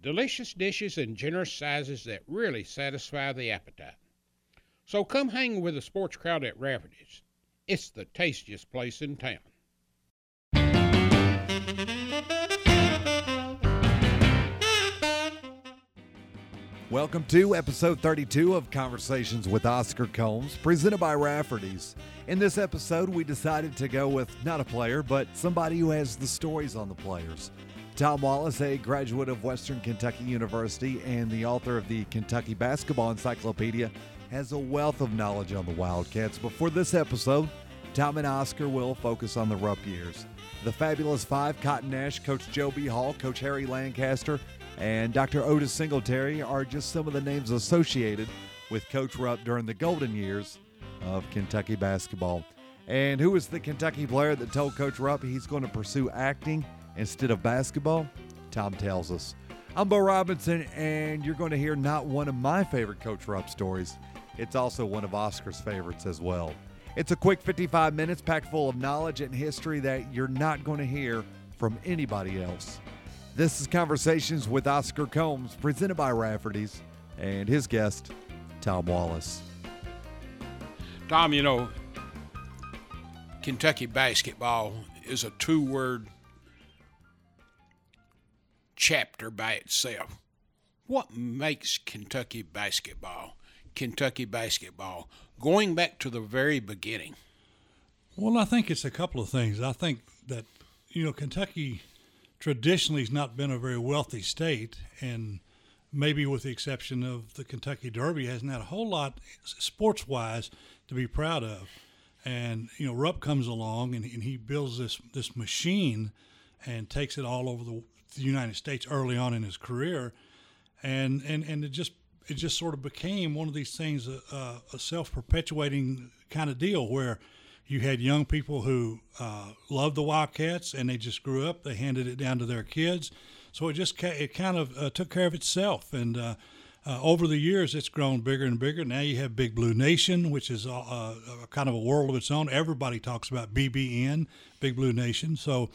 delicious dishes in generous sizes that really satisfy the appetite. So come hang with the sports crowd at Rafferty's. It's the tastiest place in town. Welcome to episode 32 of Conversations with Oscar Combs, presented by Rafferty's. In this episode, we decided to go with not a player, but somebody who has the stories on the players. Tom Wallace, a graduate of Western Kentucky University and the author of the Kentucky Basketball Encyclopedia, has a wealth of knowledge on the Wildcats. But for this episode, Tom and Oscar will focus on the Rupp years. The fabulous five, Cotton Nash, Coach Joe B. Hall, Coach Harry Lancaster, and Dr. Otis Singletary are just some of the names associated with Coach Rupp during the golden years of Kentucky basketball. And who was the Kentucky player that told Coach Rupp he's going to pursue acting instead of basketball? Tom tells us. I'm Bo Robinson, and you're going to hear not one of my favorite Coach Rupp stories. It's also one of Oscar's favorites as well. It's a quick 55 minutes packed full of knowledge and history that you're not going to hear from anybody else. This is Conversations with Oscar Combs, presented by Rafferty's, and his guest, Tom Wallace. Tom, you know, Kentucky basketball is a two word chapter by itself. What makes Kentucky basketball Kentucky basketball going back to the very beginning? Well, I think it's a couple of things. I think that, you know, Kentucky traditionally has not been a very wealthy state, and maybe with the exception of the Kentucky Derby, hasn't had a whole lot sports wise to be proud of. And, you know, Rupp comes along and, and he builds this, this machine and takes it all over the, the United States early on in his career. And, and, and it just it just sort of became one of these things, uh, a self perpetuating kind of deal where you had young people who uh, loved the Wildcats and they just grew up. They handed it down to their kids, so it just it kind of uh, took care of itself. And uh, uh, over the years, it's grown bigger and bigger. Now you have Big Blue Nation, which is uh, kind of a world of its own. Everybody talks about BBN, Big Blue Nation. So.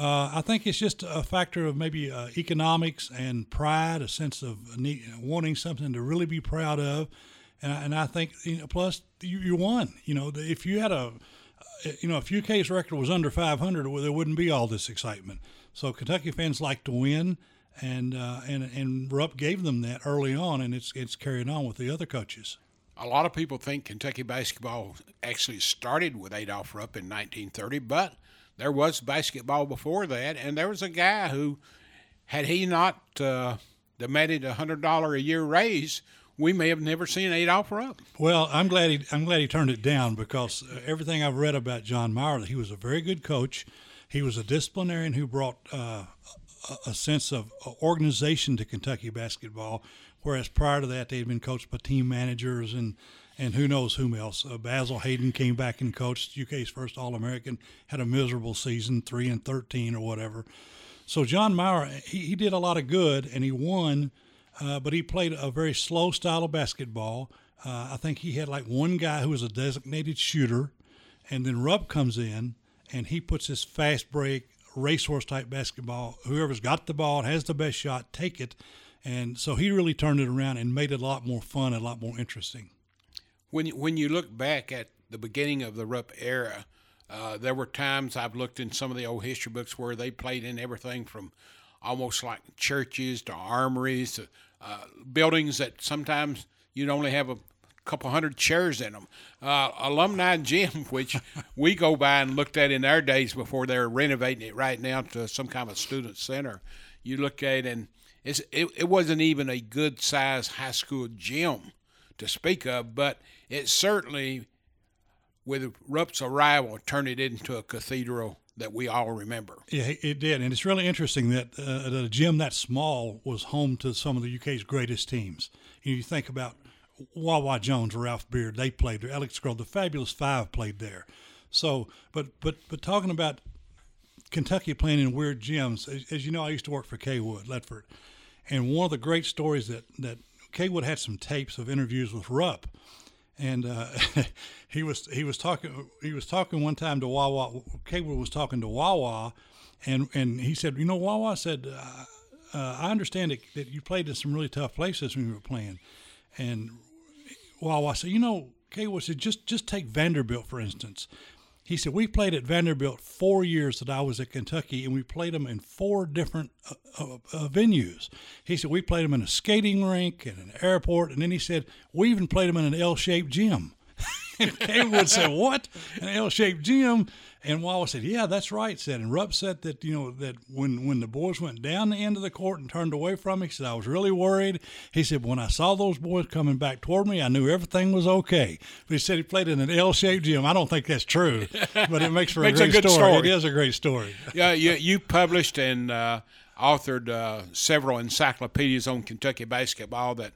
Uh, I think it's just a factor of maybe uh, economics and pride, a sense of need, wanting something to really be proud of, and, and I think you know, plus you, you won. You know, if you had a you know, if UK's record was under 500, well, there wouldn't be all this excitement. So Kentucky fans like to win, and uh, and and Rupp gave them that early on, and it's it's carried on with the other coaches. A lot of people think Kentucky basketball actually started with Adolph Rupp in 1930, but there was basketball before that, and there was a guy who, had he not uh, demanded a hundred dollar a year raise, we may have never seen Adolph Rupp. Well, I'm glad he I'm glad he turned it down because everything I've read about John Mauer, he was a very good coach. He was a disciplinarian who brought uh, a, a sense of organization to Kentucky basketball, whereas prior to that they had been coached by team managers and and who knows whom else. Uh, Basil Hayden came back and coached UK's first All American, had a miserable season, three and thirteen or whatever. So John Mauer, he, he did a lot of good and he won uh, but he played a very slow style of basketball. Uh, I think he had like one guy who was a designated shooter, and then Rupp comes in and he puts this fast break racehorse type basketball. Whoever's got the ball has the best shot, take it. And so he really turned it around and made it a lot more fun and a lot more interesting. When you, when you look back at the beginning of the Rupp era, uh, there were times I've looked in some of the old history books where they played in everything from almost like churches to armories to uh, buildings that sometimes you'd only have a couple hundred chairs in them. Uh, alumni gym, which we go by and looked at in our days before they're renovating it right now to some kind of student center. You look at it and it, it wasn't even a good sized high school gym to speak of, but it certainly, with Rupp's arrival, turned it into a cathedral that we all remember. Yeah, it did, and it's really interesting that uh, a gym that small was home to some of the UK's greatest teams. You, know, you think about Wah Wah Jones, Ralph Beard, they played there. Alex Groh, the Fabulous Five played there. So, but but but talking about Kentucky playing in weird gyms, as, as you know, I used to work for Cawood, Ledford, and one of the great stories that that Cawood had some tapes of interviews with Rupp, and uh, he was he was talking he was talking one time to Wah Wah. Wood was talking to Wah Wah, and and he said, you know, Wah Wah said. Uh, uh, I understand that, that you played in some really tough places when you were playing, and Wawa said, you know, Wood said, just just take Vanderbilt for instance. He said, We played at Vanderbilt four years that I was at Kentucky, and we played them in four different uh, uh, uh, venues. He said, We played them in a skating rink and an airport, and then he said, We even played them in an L shaped gym. and Wood said, What? An L shaped gym? And Wah Wah said, "Yeah, that's right." Said and Rupp said that you know that when when the boys went down the end of the court and turned away from me, he said I was really worried. He said when I saw those boys coming back toward me, I knew everything was okay. But he said he played in an L-shaped gym. I don't think that's true, but it makes for makes a great a good story. story. It is a great story. yeah, you, you published and uh, authored uh, several encyclopedias on Kentucky basketball that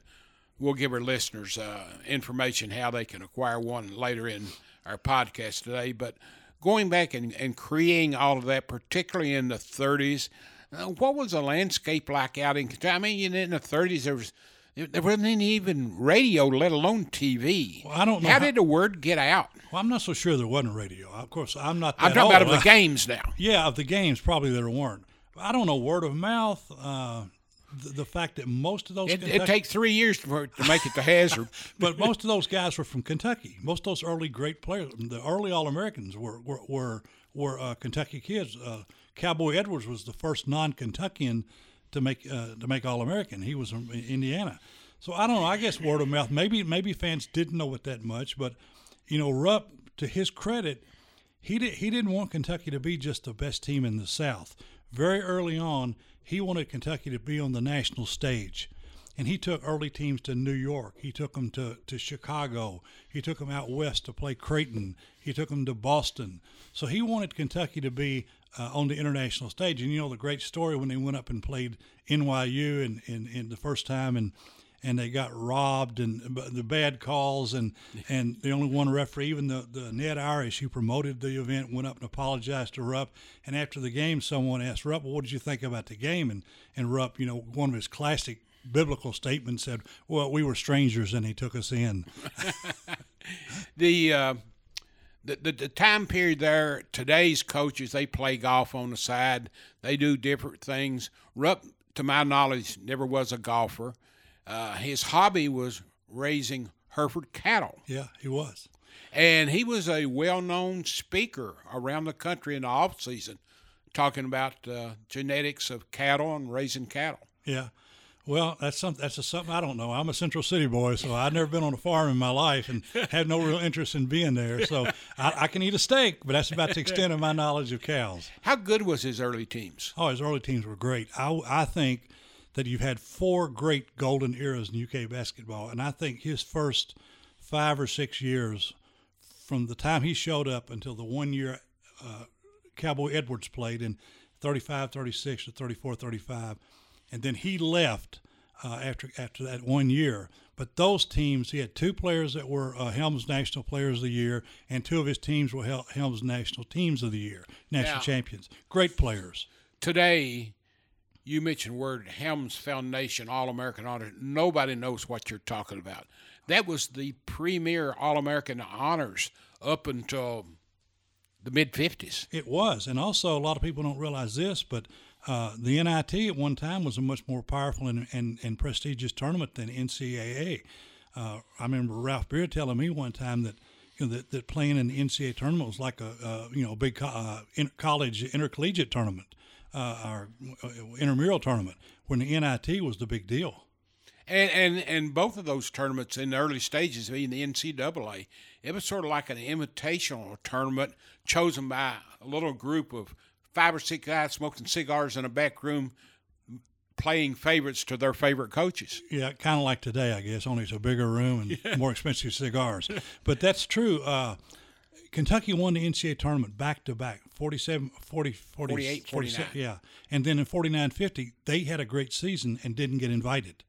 we'll give our listeners uh, information how they can acquire one later in our podcast today. But going back and, and creating all of that, particularly in the 30s, uh, what was the landscape like out in Kentucky? I mean, in the 30s, there was there wasn't any even radio, let alone TV. Well, I don't know How, how- did the word get out? Well, I'm not so sure there wasn't radio. Of course, I'm not. I'm talking about of the games now. Yeah, of the games, probably there weren't. I don't know word of mouth. Uh, the, the fact that most of those It, Kentucky- it takes three years for, to make it to Hazard. but most of those guys were from Kentucky. Most of those early great players, the early All Americans, were were were, were uh, Kentucky kids. Uh, Cowboy Edwards was the first non-Kentuckian to make uh, to make All American. He was from Indiana. So I don't know. I guess word of mouth. Maybe maybe fans didn't know it that much, but you know, Rupp, to his credit, he did, he didn't want Kentucky to be just the best team in the South. Very early on, he wanted Kentucky to be on the national stage. And he took early teams to New York. He took them to, to Chicago. He took them out west to play Creighton. He took them to Boston. So he wanted Kentucky to be uh, on the international stage. And you know the great story when they went up and played NYU in, in, in the first time and and they got robbed and the bad calls and and the only one referee, even the, the Ned Irish who promoted the event, went up and apologized to Rupp. And after the game, someone asked Rupp, well, "What did you think about the game?" And and Rupp, you know, one of his classic biblical statements said, "Well, we were strangers and he took us in." the, uh, the, the the time period there, today's coaches they play golf on the side. They do different things. Rupp, to my knowledge, never was a golfer. Uh, his hobby was raising Hereford cattle, yeah, he was. and he was a well-known speaker around the country in the off season, talking about uh, genetics of cattle and raising cattle. Yeah. Well, that's something. That's a, something I don't know. I'm a Central City boy, so I've never been on a farm in my life and had no real interest in being there. So I, I can eat a steak, but that's about the extent of my knowledge of cows. How good was his early teams? Oh, his early teams were great. I, I think that you've had four great golden eras in UK basketball, and I think his first five or six years, from the time he showed up until the one year uh, Cowboy Edwards played in 35, 36 to 34, 35, and then he left uh, after after that one year. But those teams, he had two players that were uh, Helms National Players of the Year, and two of his teams were Hel- Helms National Teams of the Year, national Yeah. champions. Great players. today, you mentioned word Helms Foundation All American Honor. Nobody knows what you're talking about. That was the premier All American honors up until the mid 50s. It was, and also a lot of people don't realize this, but uh, the NIT at one time was a much more powerful and, and, and prestigious tournament than NCAA. Uh, I remember Ralph Beard telling me one time that you know that, that playing in the NCAA tournament was like a you know big co- uh, in, college intercollegiate tournament uh, or uh, intramural tournament when the NIT was the big deal. And, and and both of those tournaments in the early stages, being the NCAA, it was sort of like an invitational tournament chosen by a little group of five or six guys smoking cigars in a back room, playing favorites to their favorite coaches. Yeah, kind of like today, I guess. Only it's a bigger room and more expensive cigars. But that's true. Uh, Kentucky won the NCAA tournament back to back 47, 40, 40 48, 47 Yeah. And then in 49 50, they had a great season and didn't get invited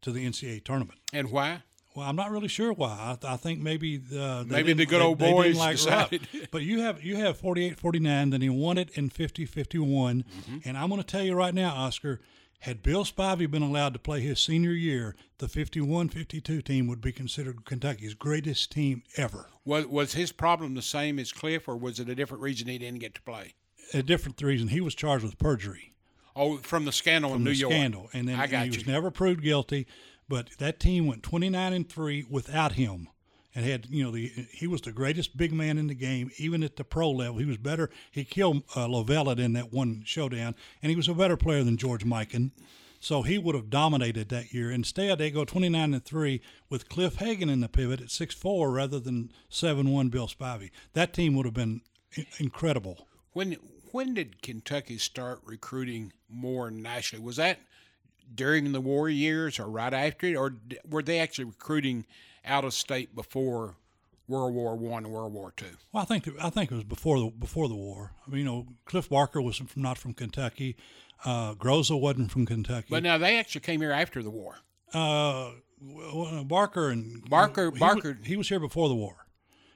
to the NCAA tournament. And why? Well, I'm not really sure why. I, I think maybe uh, they Maybe the good old they boys like decided. But you have you have 48 49, then he won it in 50 51. Mm-hmm. And I'm going to tell you right now, Oscar, had Bill Spivey been allowed to play his senior year, the 51 52 team would be considered Kentucky's greatest team ever. Was was his problem the same as Cliff, or was it a different reason he didn't get to play? A different reason. He was charged with perjury Oh, from the scandal in from New the York. scandal. And then I got he you. was never proved guilty. But that team went 29 and 3 without him. And had you know the he was the greatest big man in the game, even at the pro level. He was better. He killed uh, Lovellette in that one showdown, and he was a better player than George Mikan. So he would have dominated that year. Instead, they go 29 and three with Cliff Hagan in the pivot at 6-4 rather than 7-1 Bill Spivey. That team would have been incredible. When when did Kentucky start recruiting more nationally? Was that during the war years or right after it, or were they actually recruiting out of state before World War One and World War Two? Well, I think that, I think it was before the before the war. I mean, you know, Cliff Barker was from, not from Kentucky. Uh, Groza wasn't from Kentucky. But now they actually came here after the war. uh, well, Barker and Barker- he Barker- was, he was here before the war,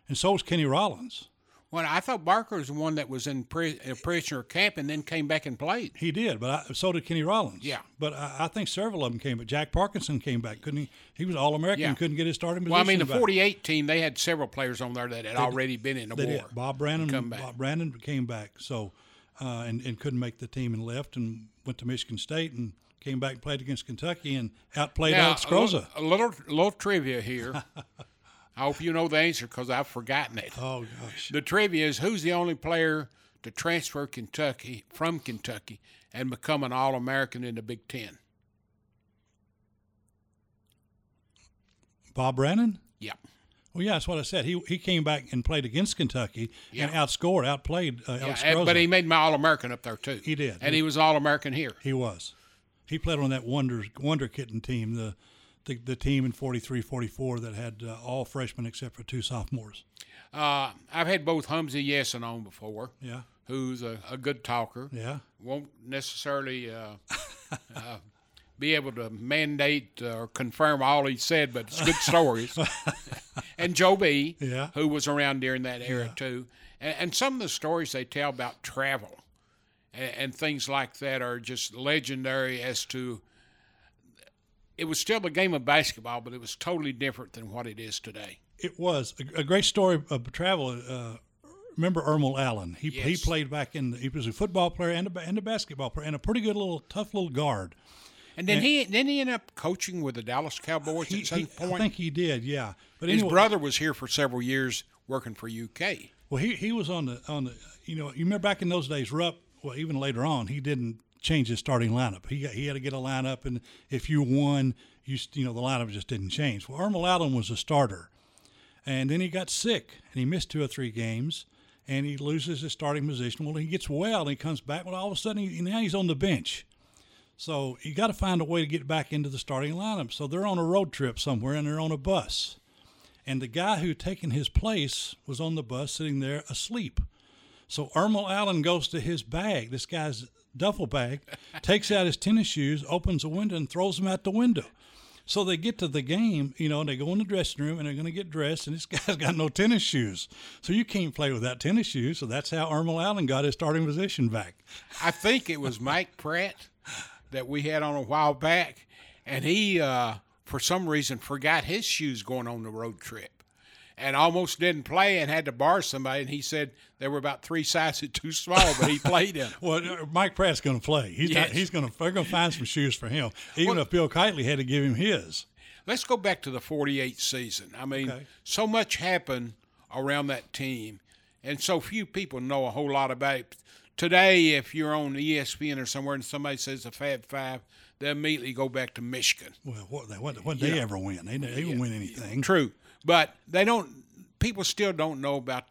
and so was Kenny Rollins. Well, I thought Barker was the one that was in pri- a prisoner camp and then came back and played. He did, but I, so did Kenny Rollins. Yeah. but I, I think several of them came. But Jack Parkinson came back, couldn't he? He was All American, Yeah. couldn't get his starting position. Well, I mean, the back. 48 team, they had several players on there that had already been in the They war. did. Bob Brannum, come back. Bob Brannum came back, so uh, and and couldn't make the team and left and went to Michigan State and came back and played against Kentucky and outplayed Now, Alex a little, a little, little trivia here. I hope you know the answer because I've forgotten it. Oh gosh, The trivia is who's the only player to transfer Kentucky from Kentucky and become an All American in the Big Ten? Bob Brannum? Yeah. Well, yeah, that's what I said. He he came back and played against Kentucky and outscored, outplayed uh, Alex Groza. but he made my All American up there too. He did. And he was All American here. He was. He played on that Wonder Wonder Kitten team, the the, the team in 43-44 that had uh, all freshmen except for two sophomores. Uh, I've had both Humzey Yessin on before, Yeah, who's a, a good talker. yeah. Won't necessarily uh, uh, be able to mandate or confirm all he said, but it's good stories. and Joe B, Yeah. who was around during that era too. And, and some of the stories they tell about travel and, and things like that are just legendary as to. It was still a game of basketball, but it was totally different than what it is today. It was a, a great story of travel. Uh, remember Ermal Allen? He he played back in. He was a football player and a, and a basketball player and a pretty good little tough little guard. And then he then he ended up coaching with the Dallas Cowboys He, at some he- point. I think he did. Yeah, but His anyway, brother was here for several years working for UK. Well, he he was on the on the you know you remember back in those days, Rupp. Well, even later on, he didn't change his starting lineup. He he had to get a lineup, and if you won, you you know the lineup just didn't change. Well, Ermal Allen was a starter, and then he got sick and he missed two or three games, and he loses his starting position. Well, he gets well and he comes back. Well, all of a sudden, he, now he's on the bench. So you got to find a way to get back into the starting lineup. So they're on a road trip somewhere and they're on a bus. And the guy who taken his place was on the bus sitting there asleep. So Ermal Allen goes to his bag, this guy's duffel bag, takes out his tennis shoes, opens a window, and throws them out the window. So they get to the game, you know, and they go in the dressing room and they're going to get dressed, and this guy's got no tennis shoes. So you can't play without tennis shoes. So that's how Ermal Allen got his starting position back. I think it was Mike Pratt that we had on a while back, and he, uh, for some reason, forgot his shoes going on the road trip. And almost didn't play and had to borrow somebody. And he said they were about three sizes too small, but he played them. Well, uh, Mike Pratt's going to play. He's not, Yes. he's going to. They're going to find some shoes for him, even if Bill Keightley had to give him his. Let's go back to the 48 season. I mean, Okay. so much happened around that team, and so few people know a whole lot about it. Today, if you're on ESPN or somewhere and somebody says the Fab Five, they immediately go back to Michigan. Well, what they what, what they ever win? They, they didn't win anything. True, but they don't. People still don't know about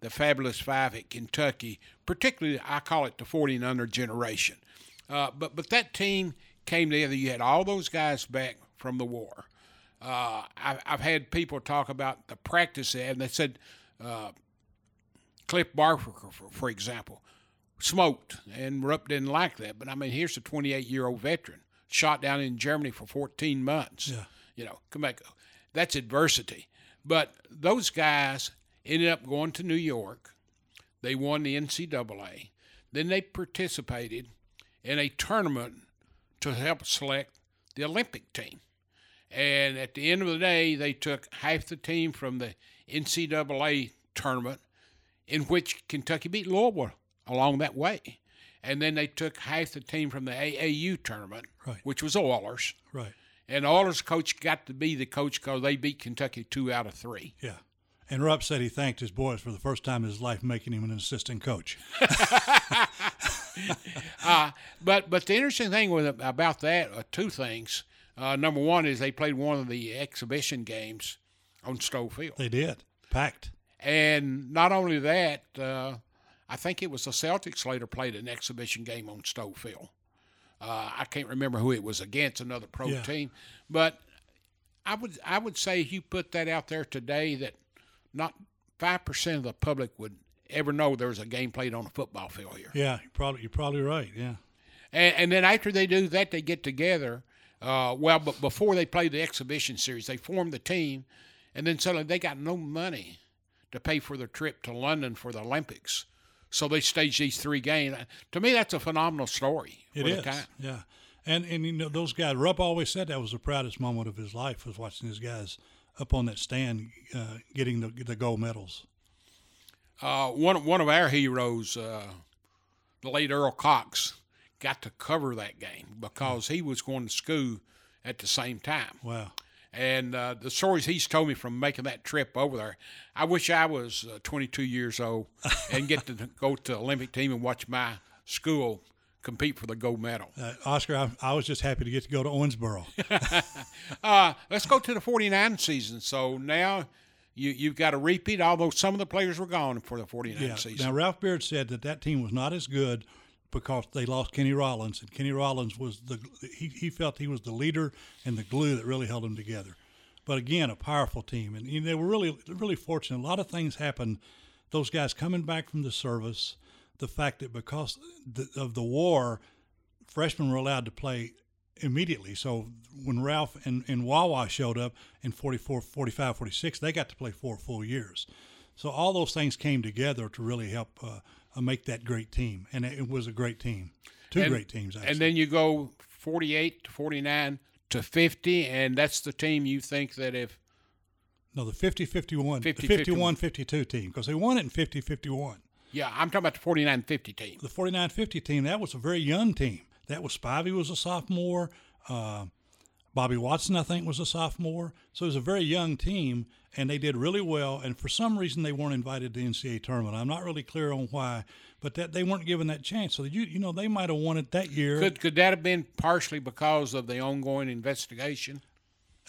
the fabulous five at Kentucky. Particularly, I call it the forty and under generation. Uh, but but that team came together. You had all those guys back from the war. Uh, I've, I've had people talk about the practice, and they said uh, Cliff Barker, for, for example, smoked, and Rupp didn't like that. But I mean, here's a 28 year old veteran shot down in Germany for 14 months. Yeah. You know, come back. That's adversity. But those guys ended up going to New York. They won the NCAA. Then they participated in a tournament to help select the Olympic team. And at the end of the day, they took half the team from the NCAA tournament, in which Kentucky beat Louisville along that way. And then they took half the team from the AAU tournament, Right. which was Oilers. Right. And Oilers coach got to be the coach because they beat Kentucky two out of three. Yeah. And Rupp said he thanked his boys for the first time in his life making him an assistant coach. Uh, but but the interesting thing with about that are two things. Uh, number one is they played one of the exhibition games on Stoll Field, They did. Packed. and not only that, uh, I think it was the Celtics later played an exhibition game on Stoll Field. Uh, I can't remember who it was against, another pro Yeah. team, but I would I would say if you put that out there today, that not five percent of the public would ever know there was a game played on a football field here. Yeah, you're probably you're probably right. Yeah. And, and then after they do that, they get together. Uh, well, but before they play the exhibition series, they form the team, and then suddenly they got no money to pay for their trip to London for the Olympics. So they staged these three games. To me, that's a phenomenal story. It is. Yeah. And and you know those guys. Rupp always said that was the proudest moment of his life was watching these guys up on that stand uh, getting the the gold medals. Uh, one one of our heroes, uh, the late Earl Cox, got to cover that game because he was going to school at the same time. Wow. And uh, the stories he's told me from making that trip over there, I wish I was uh, 22 years old and get to go to the Olympic team and watch my school compete for the gold medal. Uh, Oscar, I, I was just happy to get to go to Owensboro. Uh, let's go to the 49 season. So now you, you've got a repeat, although some of the players were gone for the 49 yeah. season. Now Ralph Beard said that that team was not as good because they lost Kenny Rollins, and Kenny Rollins was the he, he felt he was the leader and the glue that really held them together. But again, a powerful team, and they were really really fortunate. A lot of things happened. Those guys coming back from the service, the fact that because of the war, freshmen were allowed to play immediately. So when Ralph and, and Wah Wah showed up in 44, 45, 46, they got to play four full years. So all those things came together to really help uh, uh, make that great team, and it, it was a great team, two And- great teams actually. and then you go 48 to 49 to 50, and that's the team you think that if no, the 50 51, 50, the 51 52 team, because they won it in 50 51. Yeah, I'm talking about the 49 50 team. The 49 50 team, that was a very young team. That was Spivey was a sophomore. Uh, Bobby Watson, I think, was a sophomore. So it was a very young team, and they did really well. And for some reason, they weren't invited to the NCAA tournament. I'm not really clear on why, but that they weren't given that chance. So you you know they might have won it that year. Could could that have been partially because of the ongoing investigation?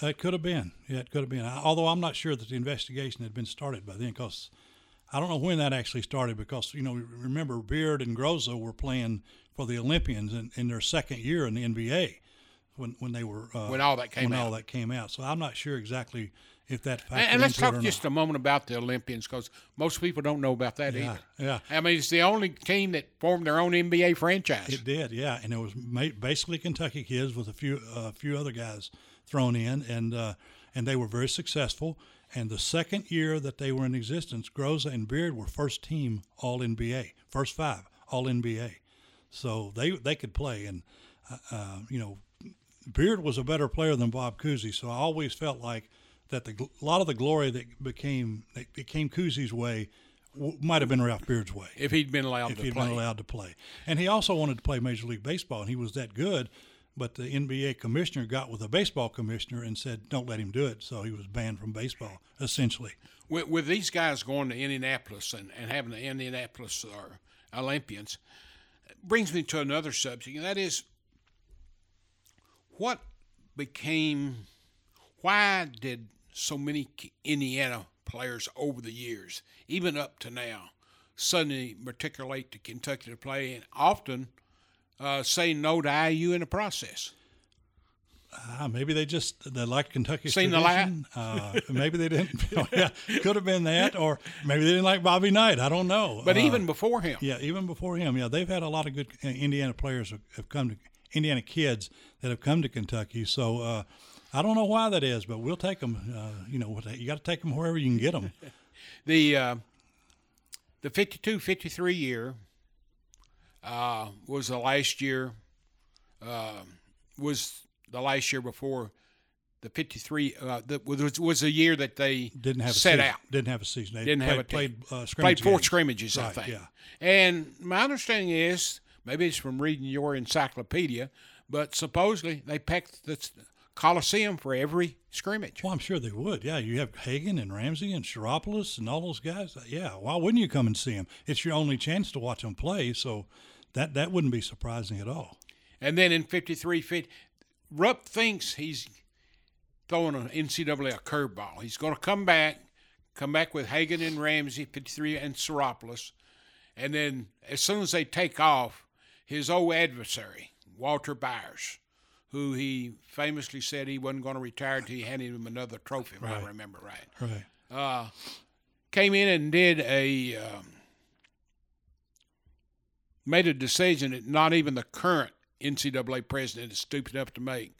It could have been. Yeah, it could have been. I, although I'm not sure that the investigation had been started by then, because I don't know when that actually started. Because you know, remember Beard and Groza were playing for the Olympians in, in their second year in the NBA when when they were uh, When all that came when out. all that came out. So I'm not sure exactly if that. And, factored and let's talk just a moment about the Olympians because most people don't know about that Yeah, either. yeah. I mean, it's the only team that formed their own NBA franchise. It did, yeah, and it was basically Kentucky kids with a few a few other guys thrown in, and uh, and they were very successful. And the second year that they were in existence, Groza and Beard were first team All NBA, first five All NBA. So they they could play, and uh, uh, you know, Beard was a better player than Bob Cousy. So I always felt like that the a lot of the glory that became that became Cousy's way w- might have been Ralph Beard's way if he'd been allowed if to he'd play. been allowed to play. And he also wanted to play Major League Baseball, and he was that good. But the NBA commissioner got with the baseball commissioner and said, "Don't let him do it." So he was banned from baseball, essentially. with, with these guys going to Indianapolis and, and having the Indianapolis or Olympians, brings me to another subject, and that is what became, why did so many Indiana players over the years, even up to now, suddenly matriculate to Kentucky to play and often uh, say no to IU in the process? Uh, maybe they just they liked Kentucky. Seen the tradition. Uh, maybe they didn't. yeah, could have been that, or maybe they didn't like Bobby Knight. I don't know. But Uh, even before him, yeah, even before him, yeah, they've had a lot of good uh, Indiana players have, have come to Indiana kids that have come to Kentucky. So uh, I don't know why that is, but we'll take them. Uh, you know, you got to take them wherever you can get them. the uh, the 52 53 year uh, was the last year uh, was the last year before the 53 uh, the, was was a year that they Didn't have a set season. out Didn't have a season. They Didn't played, have a played uh, played four games. scrimmages I think yeah. and my understanding is maybe it's from reading your encyclopedia but supposedly they packed the Coliseum for every scrimmage Well, I'm sure they would. Yeah, you have Hagan and Ramsey and Tsioropoulos and all those guys. Uh, yeah, why wouldn't you come and see them? It's your only chance to watch them play, so that that wouldn't be surprising at all. And then in 53 feet, Rupp thinks he's throwing an NCAA curveball. He's going to come back, come back with Hagan and Ramsey, 53, and Tsioropoulos. And then as soon as they take off, his old adversary, Walter Byers, who he famously said he wasn't going to retire until he handed him another trophy, if I remember right Right. uh, came in and did a um, made a decision that not even the current NCAA president is stupid enough to make.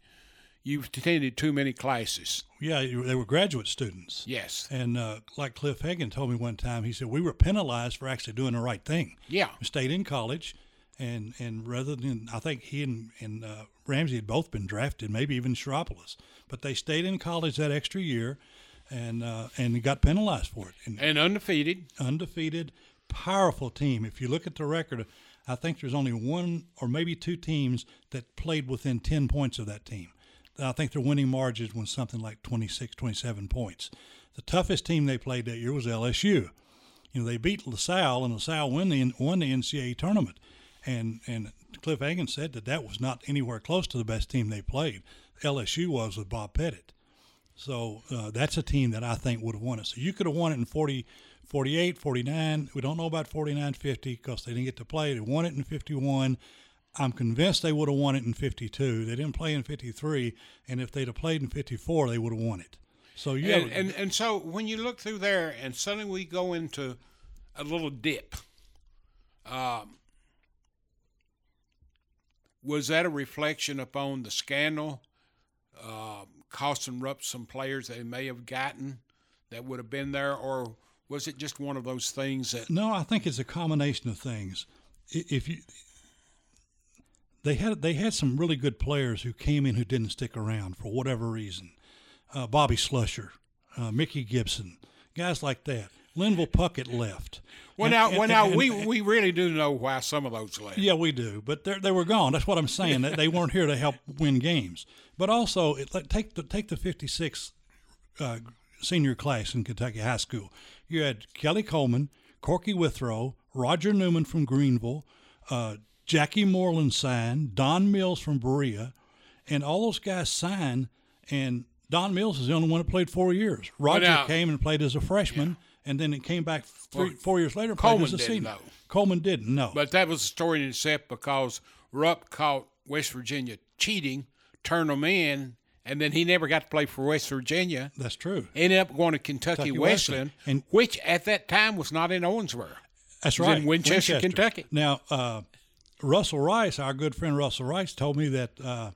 You've attended too many classes. Yeah, they were graduate students. Yes. And uh, like Cliff Hagan told me one time, he said we were penalized for actually doing the right thing. Yeah. We stayed in college, and and rather than I think he and and uh, Ramsey had both been drafted, maybe even Tsioropoulos, but they stayed in college that extra year, and uh, and got penalized for it. And And undefeated. undefeated, powerful team. If you look at the record, I think there's only one or maybe two teams that played within 10 points of that team. I think their winning margins was something like 26, 27 points. The toughest team they played that year was LSU. You know, they beat LaSalle, and LaSalle won the won the NCAA tournament. And and Cliff Hagan said that that was not anywhere close to the best team they played. LSU was with Bob Pettit. So uh, that's a team that I think would have won it. So you could have won it in 40, 48, 49. We don't know about 49, 50 because they didn't get to play. They won it in 51. I'm convinced they would have won it in 52. They didn't play in 53, and if they'd have played in 54, they would have won it. So yeah, And, and and so when you look through there, and suddenly we go into a little dip. Um, was that a reflection upon the scandal uh, costing Rupp some players they may have gotten that would have been there, or was it just one of those things that No, I think it's a combination of things. If you they had they had some really good players who came in who didn't stick around for whatever reason. Uh, Bobby Slusher, uh, Mickey Gibson, guys like that. Linville Puckett left. well And- now and- well now and- we we really do know why some of those left. yeah, we do, but they they were gone. That's what I'm saying. They weren't here to help win games. But also, it, like, take the take the 56 uh, senior class in Kentucky high school. You had Kelly Coleman, Corky Withrow, Roger Newman from Greenville, uh, Jackie Moreland signed, Don Mills from Berea, and all those guys signed. And Don Mills is the only one that played four years. Roger came and played as a freshman, and then it came back three, Well, four years later. Coleman played as a didn't, senior. though. Coleman didn't. No, But that was a story in itself because Rupp caught West Virginia cheating, turned them in, and then he never got to play for West Virginia. that's true. Ended up going to Kentucky, Kentucky Wesleyan. And- which at that time was not in Owensboro. That's right. in Winchester, Kentucky. Now, uh, Russell Rice, our good friend Russell Rice, told me that uh,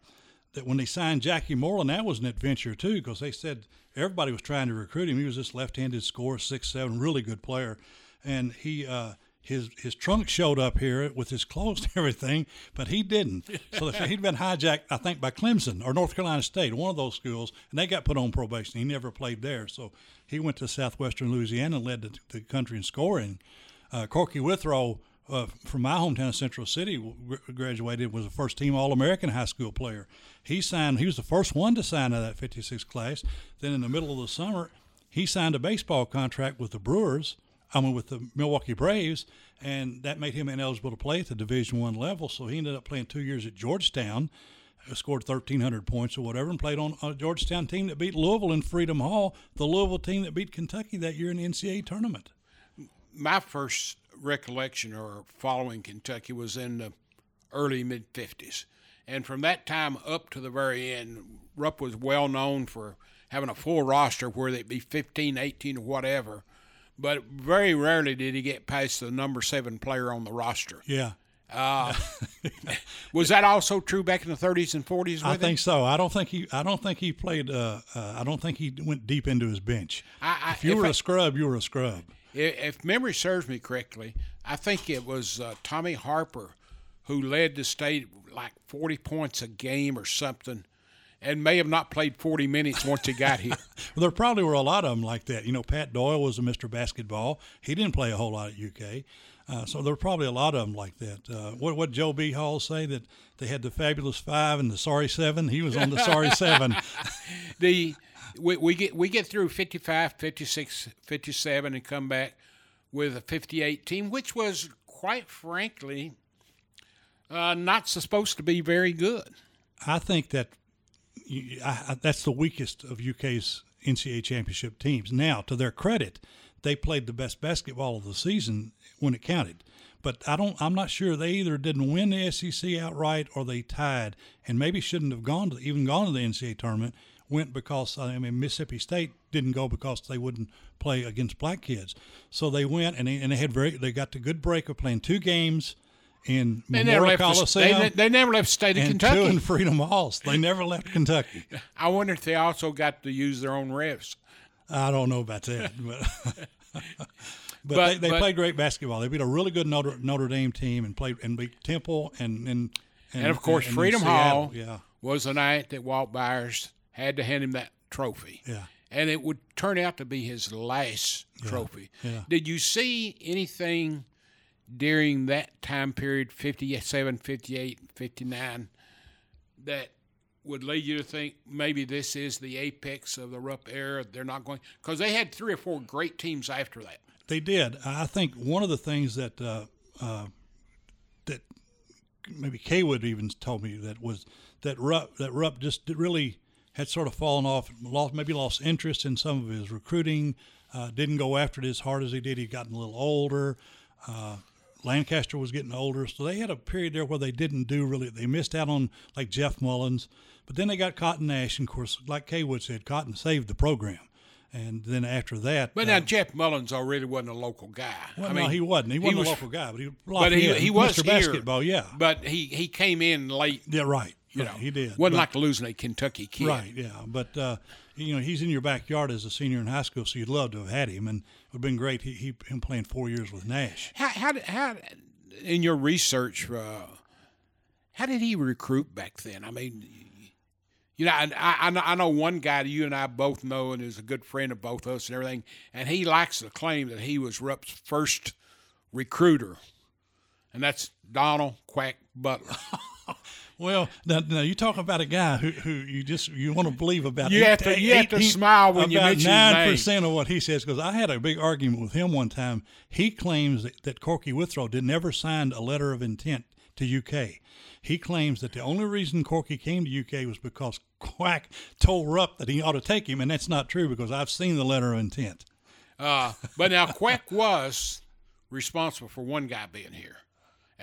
that when they signed Jackie Moreland, that was an adventure too, because they said everybody was trying to recruit him. He was this left-handed scorer, six seven, really good player, and he. Uh, his, his trunk showed up here with his clothes and everything, but he didn't. So he'd been hijacked, I think, by Clemson or North Carolina State, one of those schools, and they got put on probation. He never played there, so he went to Southwestern Louisiana and led the, the country in scoring uh, Corky Withrow uh, from my hometown Central City graduated was a first team All American high school player. He signed. He was the first one to sign out of that 56 class. Then in the middle of the summer, he signed a baseball contract with the Brewers. I mean, with the Milwaukee Braves, and that made him ineligible to play at the Division One level. So he ended up playing two years at Georgetown, uh, scored 1,300 points or whatever, and played on a Georgetown team that beat Louisville in Freedom Hall, the Louisville team that beat Kentucky that year in the NCAA tournament. My first recollection or following Kentucky was in the early mid 50s. And from that time up to the very end, Rupp was well known for having a full roster, whether it be 15, 18, or whatever. But very rarely did he get past the number seven player on the roster. Yeah. Uh, was that also true back in the 30s and 40s? With I him? think so. I don't think he. I don't think he played. Uh, uh, I don't think he went deep into his bench. I- I- if you if were I- a scrub, you were a scrub. If memory serves me correctly, I think it was uh, Tommy Harper who led the state like 40 points a game or something, and may have not played 40 minutes once he got here. Well, there probably were a lot of them like that. You know, Pat Doyle was a Mr. Basketball. He didn't play a whole lot at UK. Uh, so there were probably a lot of them like that. Uh, what what Joe B. Hall say that they had the fabulous five and the sorry seven. He was on the sorry seven. the we, we get we get through 55 56 57 and come back with a 58 team which was quite frankly uh, not supposed to be very good I think that you- I, that's the weakest of UK's NCAA championship teams. Now, to their credit, they played the best basketball of the season when it counted. But I don't. I'm not sure they either didn't win the SEC outright or they tied, and maybe shouldn't have gone to even gone to the NCAA tournament. Went because I mean Mississippi State didn't go because they wouldn't play against black kids. So they went and they, and they had very they got the good break of playing two games in they never Memorial left the, Coliseum they, they never left the state of and Kentucky two in Freedom Halls. They never left Kentucky. I wonder if they also got to use their own refs I don't know about that, but but, But- they, they but- played great basketball. They beat a really good Notre, Notre Dame team and played and beat Temple and and and of course and Freedom Hall Yeah, was the night that Walt Byers had to hand him that trophy yeah. and it would turn out to be his last trophy. yeah. Did you see anything during that time period, 57, 58, 59, that would lead you to think maybe this is the apex of the Rupp era? They're not going, because they had three or four great teams after that. They did. I think one of the things that uh, uh, that maybe Cawood even told me that was that Rupp that Rupp just really had sort of fallen off, lost maybe lost interest in some of his recruiting, uh, didn't go after it as hard as he did. He'd gotten a little older. Uh, Lancaster was getting older, so they had a period there where they didn't do really. They missed out on like Jeff Mullins, but then they got Cotton Nash, and of course, like Cawood said, Cotton saved the program. And then after that, But uh, now Jeff Mullins already wasn't a local guy. well, I no, he wasn't. He wasn't was- a local guy, but he, But he, he was Mr. here. Basketball, yeah, But he, he came in late. yeah, right. You right, know, he did. wasn't But- like losing a Kentucky kid. right, yeah. But uh, you know, he's in your backyard as a senior in high school, so you'd love to have had him, and it would have been great. He, he him playing four years with Nash. How, how, did, how in your research, uh, how did he recruit back then? I mean, you know, I, I, I know- I know one guy that you and I both know and is a good friend of both of us and everything, and he likes to claim that he was Rupp's first recruiter, and that's Donald Quack Butler. Well, now, now you talk about a guy who, who you just you want to believe about. You have to- you have to smile when you mention nine percent of what he says because I had a big argument with him one time. He claims that, that Corky Withrow did never sign a letter of intent to UK. He claims that the only reason Corky came to UK was because Quack told Rupp that he ought to take him, and that's not true because I've seen the letter of intent. Uh, but now Quack was responsible for one guy being here,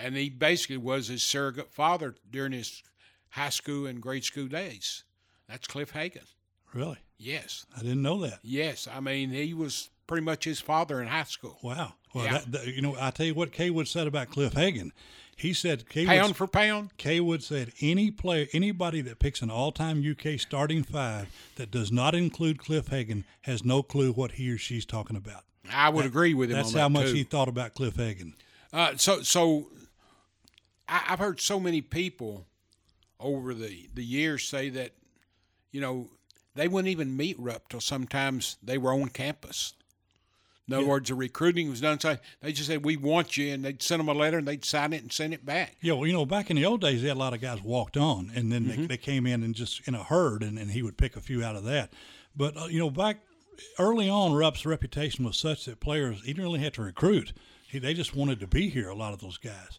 and he basically was his surrogate father during his high school and grade school days. That's Cliff Hagan. Really, Yes, I didn't know that. yes. I mean, he was pretty much his father in high school. Wow. Well, Yeah. that, that- you know, I tell you what Cawood said about Cliff Hagan. He said Cawood Pound for pound. Cawood said any player, anybody that picks an all-time UK starting five that does not include Cliff Hagan has no clue what he or she's talking about. I would agree with him That's how that much too. he thought about Cliff Hagan. Uh, so, so I, I've heard so many people over the the years say that, you know, they wouldn't even meet Rupp till sometimes they were on campus. In other words, the recruiting was done. So they just said, "We want you," and they'd send them a letter, and they'd sign it and send it back. Yeah, well, you know, back in the old days, they had a lot of guys walked on, and then Mm-hmm. they, they came in and just in a herd, and, and he would pick a few out of that. But uh, you know, back early on, Rupp's reputation was such that players he didn't really have to recruit; he, they just wanted to be here. A lot of those guys.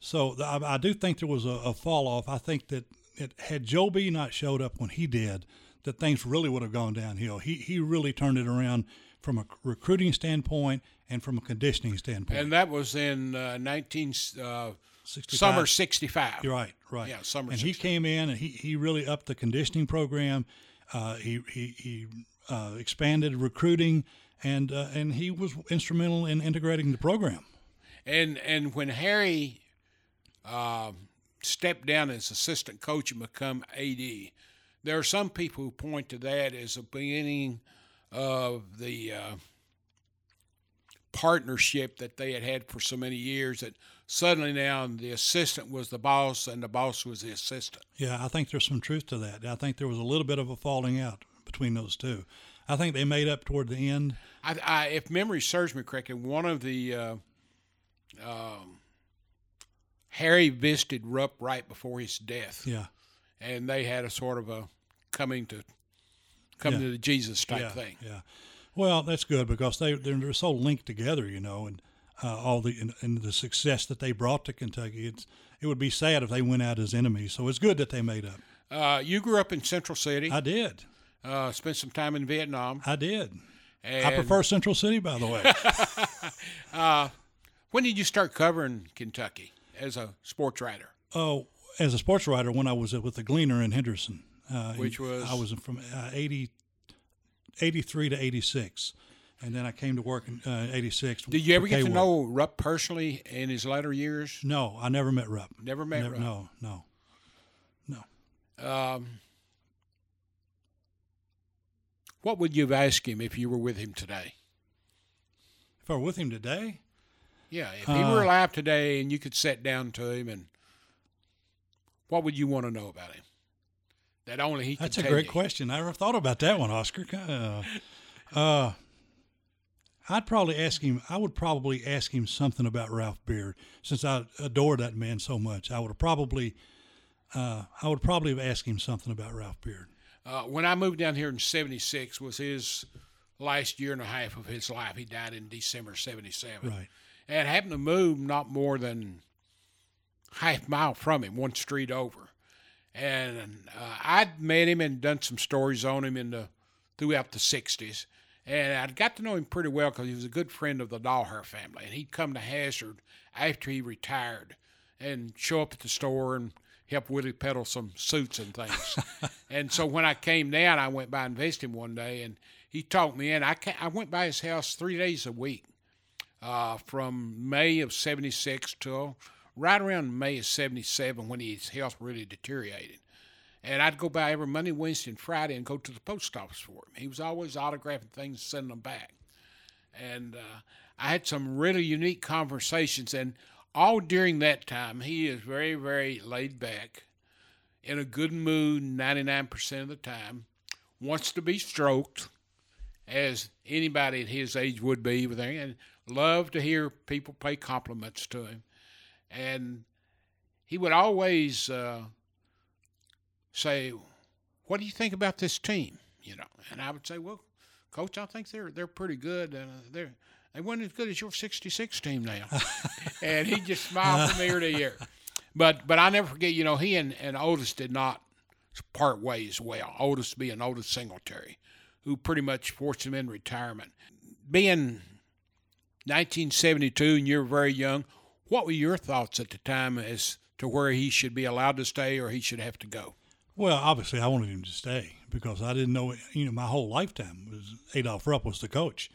So I, I do think there was a, a fall off. I think that it, had Joe B not showed up when he did, that things really would have gone downhill. He he really turned it around from a recruiting standpoint and from a conditioning standpoint. And that was in uh, 19, uh, 65. Summer '65. You're right, right. Yeah, summer And he came in and he, he really upped the conditioning program. Uh, he he, he uh, expanded recruiting, and uh, and he was instrumental in integrating the program. And and when Harry uh, stepped down as assistant coach and become AD, there are some people who point to that as a beginning of the uh, partnership that they had had for so many years that suddenly now the assistant was the boss and the boss was the assistant. Yeah, I think there's some truth to that. I think there was a little bit of a falling out between those two. I think they made up toward the end. I, I, if memory serves me correctly, one of the uh, um, Harry visited Rupp right before his death. Yeah, and they had a sort of a coming to come Yeah. to the Jesus type yeah, thing. Yeah. Well, that's good because they they're, they're so linked together, you know, and uh, all the and, and the success that they brought to Kentucky. It's it would be sad if they went out as enemies. So it's good that they made up. Uh, you grew up in Central City, I did. uh, spent some time in Vietnam. I did. And I prefer Central City, by the way. When did you start covering Kentucky as a sports writer? oh, as a sports writer, when I was with the Gleaner in Henderson, uh, Which was? I was from uh, 80, 83 to 86. And then I came to work in uh, 86. Did you ever get to know Rupp personally in his later years? No, I never met Rupp. Never met Never- Rupp. No, no. No. Um, what would you have asked him if you were with him today? If I were with him today, Yeah, if he Uh, were alive today and you could sit down to him and what would you want to know about him? That only he That's a great you. question. I never thought about that one, Oscar. Uh, uh, I'd probably ask him. I would probably ask him something about Ralph Beard, since I adore that man so much. I would have probably, uh, I would probably have asked him something about Ralph Beard. Uh, when I moved down here in '76 was his last year and a half of his life. He died in December '77. Right. And happened to move not more than half mile from him, one street over. And uh, I'd met him and done some stories on him in the throughout the '60s. And I'd got to know him pretty well because he was a good friend of the Dahlher family. And he'd come to Hazard after he retired and show up at the store and help Willie peddle some suits and things. and so when I came down, I went by and visited him one day, and he talked me in. I, I went by his house three days a week uh, from May of 76 till right around May of 77 when his health really deteriorated. And I'd go by every Monday, Wednesday, and Friday and go to the post office for him. He was always autographing things and sending them back. And uh, I had some really unique conversations. And all during that time, he is very, very laid back, in a good mood 99% of the time, wants to be stroked, as anybody at his age would be, everything, and loved to hear people pay compliments to him. And he would always uh, say, "What do you think about this team?" You know, and I would say, "Well, coach, I think they're they're pretty good. Uh, they're they weren't as good as your '66 team now." and he just smiled from ear to ear. But but I never forget. You know, he and, and Otis did not part ways well. Otis being Otis Singletary, who pretty much forced him in retirement. Being 1972 and you're very young, what were your thoughts at the time as to where he should be allowed to stay or he should have to go? Well, obviously, I wanted him to stay because I didn't know. You know, my whole lifetime was Adolph Rupp was the coach,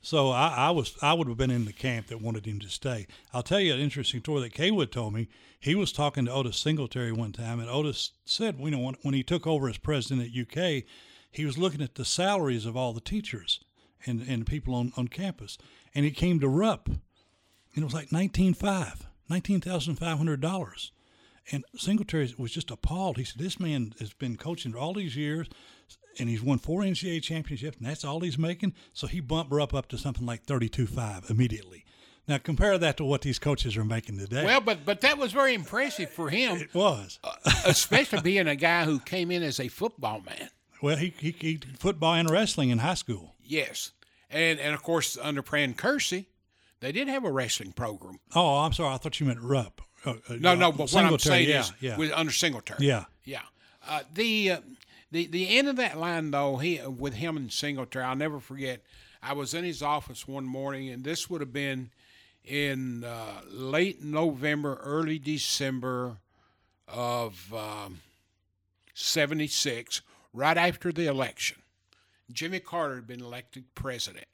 so I, I was I would have been in the camp that wanted him to stay. I'll tell you an interesting story that Cawood told me. He was talking to Otis Singletary one time, and Otis said, you know, when, when he took over as president at UK, he was looking at the salaries of all the teachers and, and people on, on campus, and he came to Rupp, and it was like nineteen five, nineteen thousand five hundred dollars. And Singletary was just appalled. He said, "This man has been coaching for all these years, and he's won four NCAA championships, and that's all he's making." So he bumped Rupp up to something like thirty-two five immediately. Now compare that to what these coaches are making today. Well, but but that was very impressive for him, it was. Uh, especially being a guy who came in as a football man. Well, he, he he did football and wrestling in high school. Yes, and and of course under Fran Curci, they did have a wrestling program. Oh, I'm sorry. I thought you meant Rupp. Uh, uh, No, no, uh, but what I'm saying yeah, is yeah, with under Singletary. yeah. Yeah. Uh, the uh, the the end of that line though, he with him and Singletary, I'll never forget. I was in his office one morning, and this would have been in uh, late November, early December of um, 76, right after the election. Jimmy Carter had been elected president.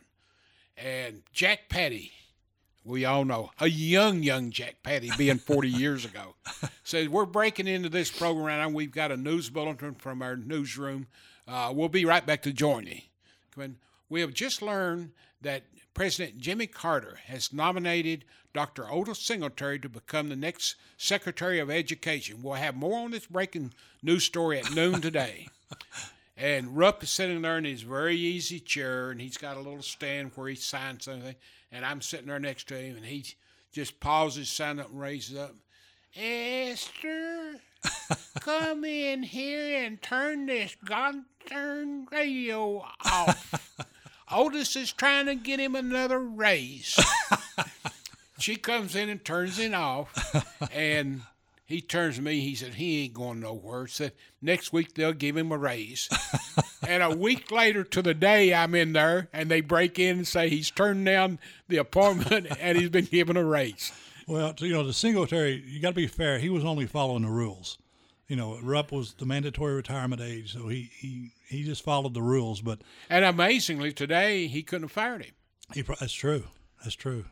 And Jack Pattie, we all know, a young, young Jack Pattie, being 40 years ago, says, We're breaking into this program and we've got a news bulletin from our newsroom. Uh, we'll be right back to join you. When we have just learned that President Jimmy Carter has nominated Dr. Otis Singletary to become the next Secretary of Education. We'll have more on this breaking news story at noon today. And Rupp is sitting there in his very easy chair, and he's got a little stand where he signs something. And I'm sitting there next to him, and he just pauses, signs up, and raises up. Esther, come in here and turn this goddamn radio off. Otis is trying to get him another raise. she comes in and turns it off, and he turns to me. He said, He ain't going nowhere. Said, Next week they'll give him a raise. and a week later to the day, I'm in there, and they break in and say he's turned down the appointment and he's been given a raise. Well, you know, the Singletary, you got to be fair. He was only following the rules. You know, Rupp was the mandatory retirement age, so he, he, he just followed the rules. But And amazingly, today he couldn't have fired him. he, that's true. That's true.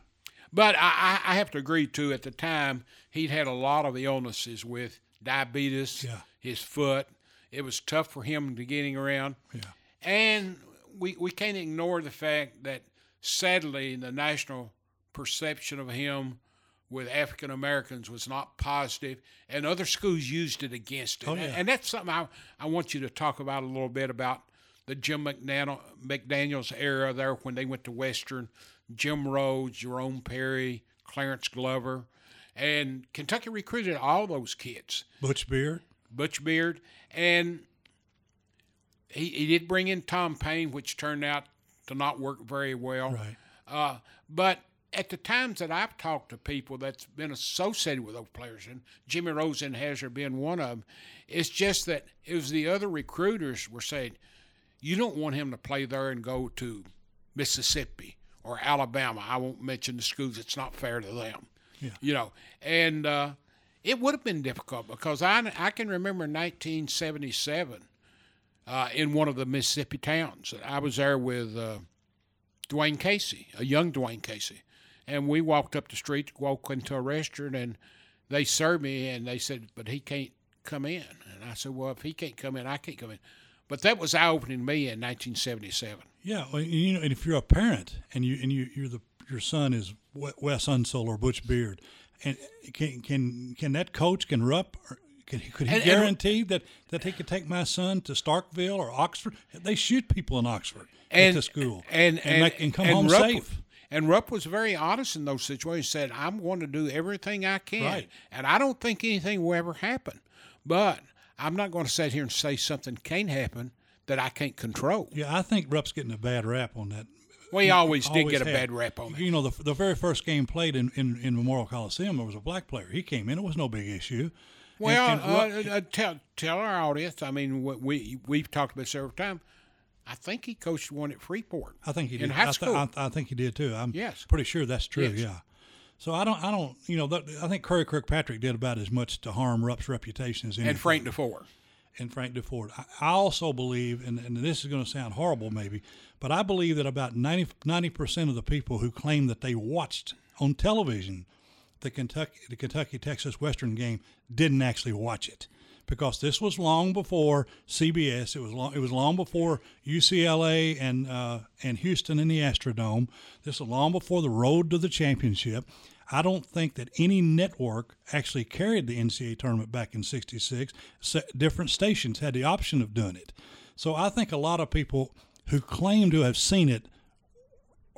But I, I I have to agree too. At the time, he'd had a lot of illnesses with diabetes, Yeah. his foot. It was tough for him to getting around. Yeah. And we we can't ignore the fact that sadly the national perception of him with African Americans was not positive, and other schools used it against it. Oh, yeah. And that's something I, I want you to talk about a little bit about the Jim McDaniel, McDaniels era there when they went to Western, Jim Rhodes, Jerome Perry, Clarence Glover, and Kentucky recruited all those kids. Butch Beard. Butch Beard, and he, he did bring in Tom Payne, which turned out to not work very well. Right. Uh, but at the times that I've talked to people that's been associated with those players, and Jimmy Rosenhazer being one of them, it's just that it was the other recruiters were saying, you don't want him to play there and go to Mississippi or Alabama. I won't mention the schools; it's not fair to them. Yeah. You know, and uh, it would have been difficult because I I can remember 1977 uh, in one of the Mississippi towns. I was there with uh, Dwane Casey, a young Dwane Casey, and we walked up the street, walked into a restaurant, and they served me, and they said, "But he can't come in." And I said, "Well, if he can't come in, I can't come in." But that was eye opening me in 1977. Yeah, well, you know, and if you're a parent and you and you you're the your son is Wes Unseld or Butch Beard, and can can can that coach can Rupp can he, could he And- and- guarantee that that he could take my son to Starkville or Oxford? They shoot people in Oxford and at the school and and, make, and come and home Rupp, safe. And Rupp was very honest in those situations. Said, "I'm going to do everything I can, Right. and I don't think anything will ever happen. But I'm not going to sit here and say something can't happen that I can't control. Yeah, I think Rupp's getting a bad rap on that. We always did Always get a had. bad rap on it. You know, the, the very first game played in, in, in Memorial Coliseum, there was a black player. He came in; it was no big issue. Well, and Rupp- uh, uh, tell tell our audience. I mean, we- we we've talked about several times. I think he coached one at Freeport. I think he did. in high I, th-. I, I think he did too. I'm Yes. pretty sure that's true. Yes. Yeah. So I don't. I don't. You know. I think Curry Kirkpatrick did about as much to harm Rupp's reputation as anything. and Frank Deford. and Frank Deford. I, I also believe, and, and this is going to sound horrible maybe, but I believe that about 90 percent of the people who claim that they watched on television the Kentucky the Kentucky Texas Western game didn't actually watch it because this was long before CBS. It was long. It was long before UCLA and uh, and Houston in the Astrodome. This was long before the road to the championship. I don't think that any network actually carried the NCAA tournament back in '66. Different stations had the option of doing it. So I think a lot of people who claim to have seen it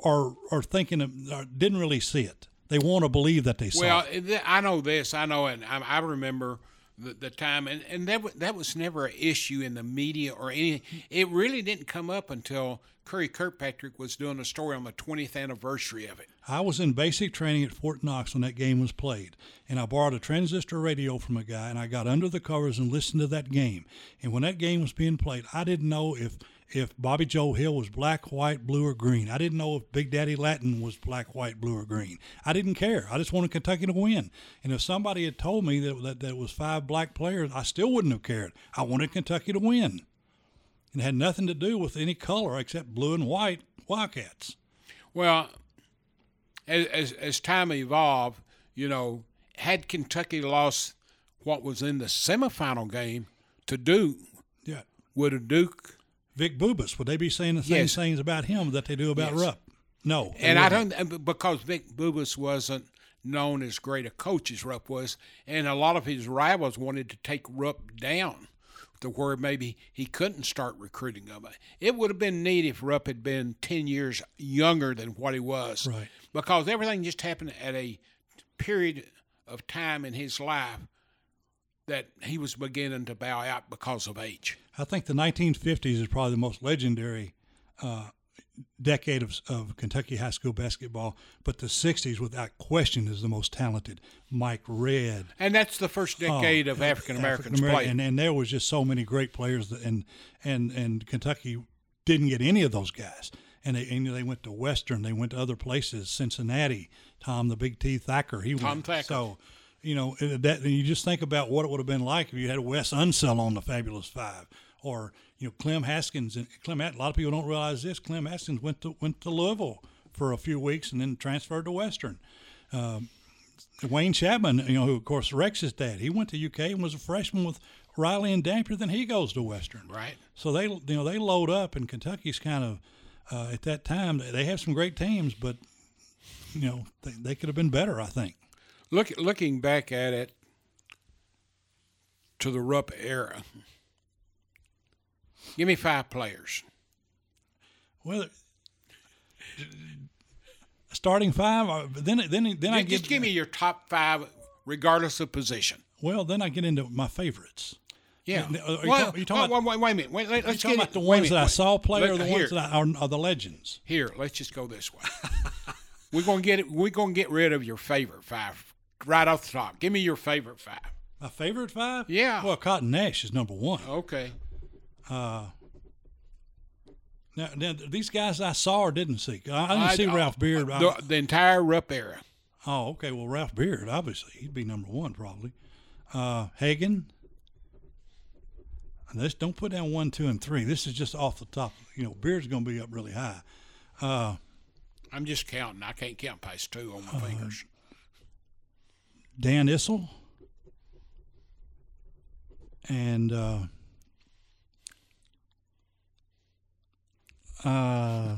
are are thinking of, or didn't really see it. They want to believe that they saw Well, it. th- I know this. I know, and I, I remember the, the time, and, and that wa- that was never an issue in the media or any. It really didn't come up until Curry Kirkpatrick was doing a story on the 20th anniversary of it. I was in basic training at Fort Knox when that game was played, and I borrowed a transistor radio from a guy, and I got under the covers and listened to that game. And when that game was being played, I didn't know if if Bobby Joe Hill was black, white, blue, or green. I didn't know if Big Daddy Lattin was black, white, blue, or green. I didn't care. I just wanted Kentucky to win. And if somebody had told me that that, that was five black players, I still wouldn't have cared. I wanted Kentucky to win. It had nothing to do with any color except blue and white Wildcats. Well, as, as, as time evolved, you know, had Kentucky lost what was in the semifinal game to Duke, Yeah. would a Duke Vic Bubas, would they be saying the same Yes. things about him that they do about Yes. Rupp? No. and I don't uh, because Vic Bubas wasn't known as great a coach as Rupp was, and a lot of his rivals wanted to take Rupp down to where maybe he couldn't start recruiting them. It would have been neat if Rupp had been ten years younger than what he was, Right. Because everything just happened at a period of time in his life that he was beginning to bow out because of age. I think the 1950s is probably the most legendary uh, decade of, of Kentucky high school basketball, but the 60s, without question, is the most talented. Mike Red, And that's the first decade of African Americans playing. and, and there was just so many great players, that, and and and Kentucky didn't get any of those guys. And they, and they went to Western, they went to other places, Cincinnati. Tom the Big T Thacker, he Tom went. Thacker. So, you know that you just think about what it would have been like if you had Wes Unseld on the Fabulous Five, or you know Clem Haskins. And Clem, a lot of people don't realize this. Clem Haskins went to went to Louisville for a few weeks and then transferred to Western. Wayne Chapman, you know, who of course Rex's dad, he went to UK and was a freshman with Riley and Dampier. Then he goes to Western. Right. So they, you know, they load up, and Kentucky's kind of uh, at that time they have some great teams, but you know they, they could have been better. I think. Look, looking back at it to the Rupp era, give me five players. Well, starting five, uh, then then then I Just, get just give me your top five, regardless of position. well, then I get into my favorites. Yeah. Are you Well, talking- are you talking wait, about- wait, wait a minute. Wait, let, us talking get about the it- ones minute, that I saw play, or the here, ones that I, are, are the legends? Here, let's just go this way. we're gonna get it. We're gonna get rid of your favorite five right off the top. Give me your favorite five. My favorite five? Yeah. Well, Cotton Nash is number one. Okay. Uh, now, now these guys I saw or didn't see. I, I didn't see I- Ralph Beard. Uh, the, the entire Rupp era. oh, okay. Well, Ralph Beard, obviously, he'd be number one probably. Uh, Hagan. And this don't put down one, two, and three. This is just off the top. You know, Beard's going to be up really high. Uh, I'm just counting. I can't count past two on my fingers. Dan Issel. And uh, uh,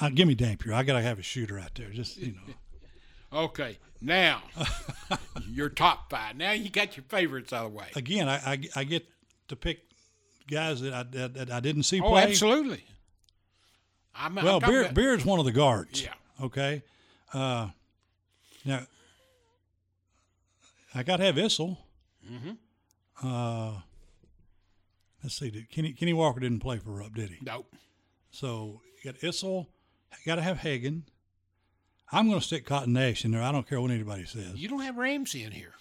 uh, give me Dampier. I gotta have a shooter out there. Just you know, Okay. Now, your top five. Now you got your favorites out of the way. again, I, I, I get to pick guys that I that, that I didn't see Oh, play. absolutely. I'm, I'm Well, talking Beard, about- Beard's one of the guards. Yeah. Okay. Uh, now, I got to have Issel. Mm-hmm. Uh, let's see. Did, Kenny Kenny Walker didn't play for Rupp, did he? Nope. So you got Issel. Got to have Hagan. I'm going to stick Cotton Nash in there. I don't care what anybody says. You don't have Ramsey in here.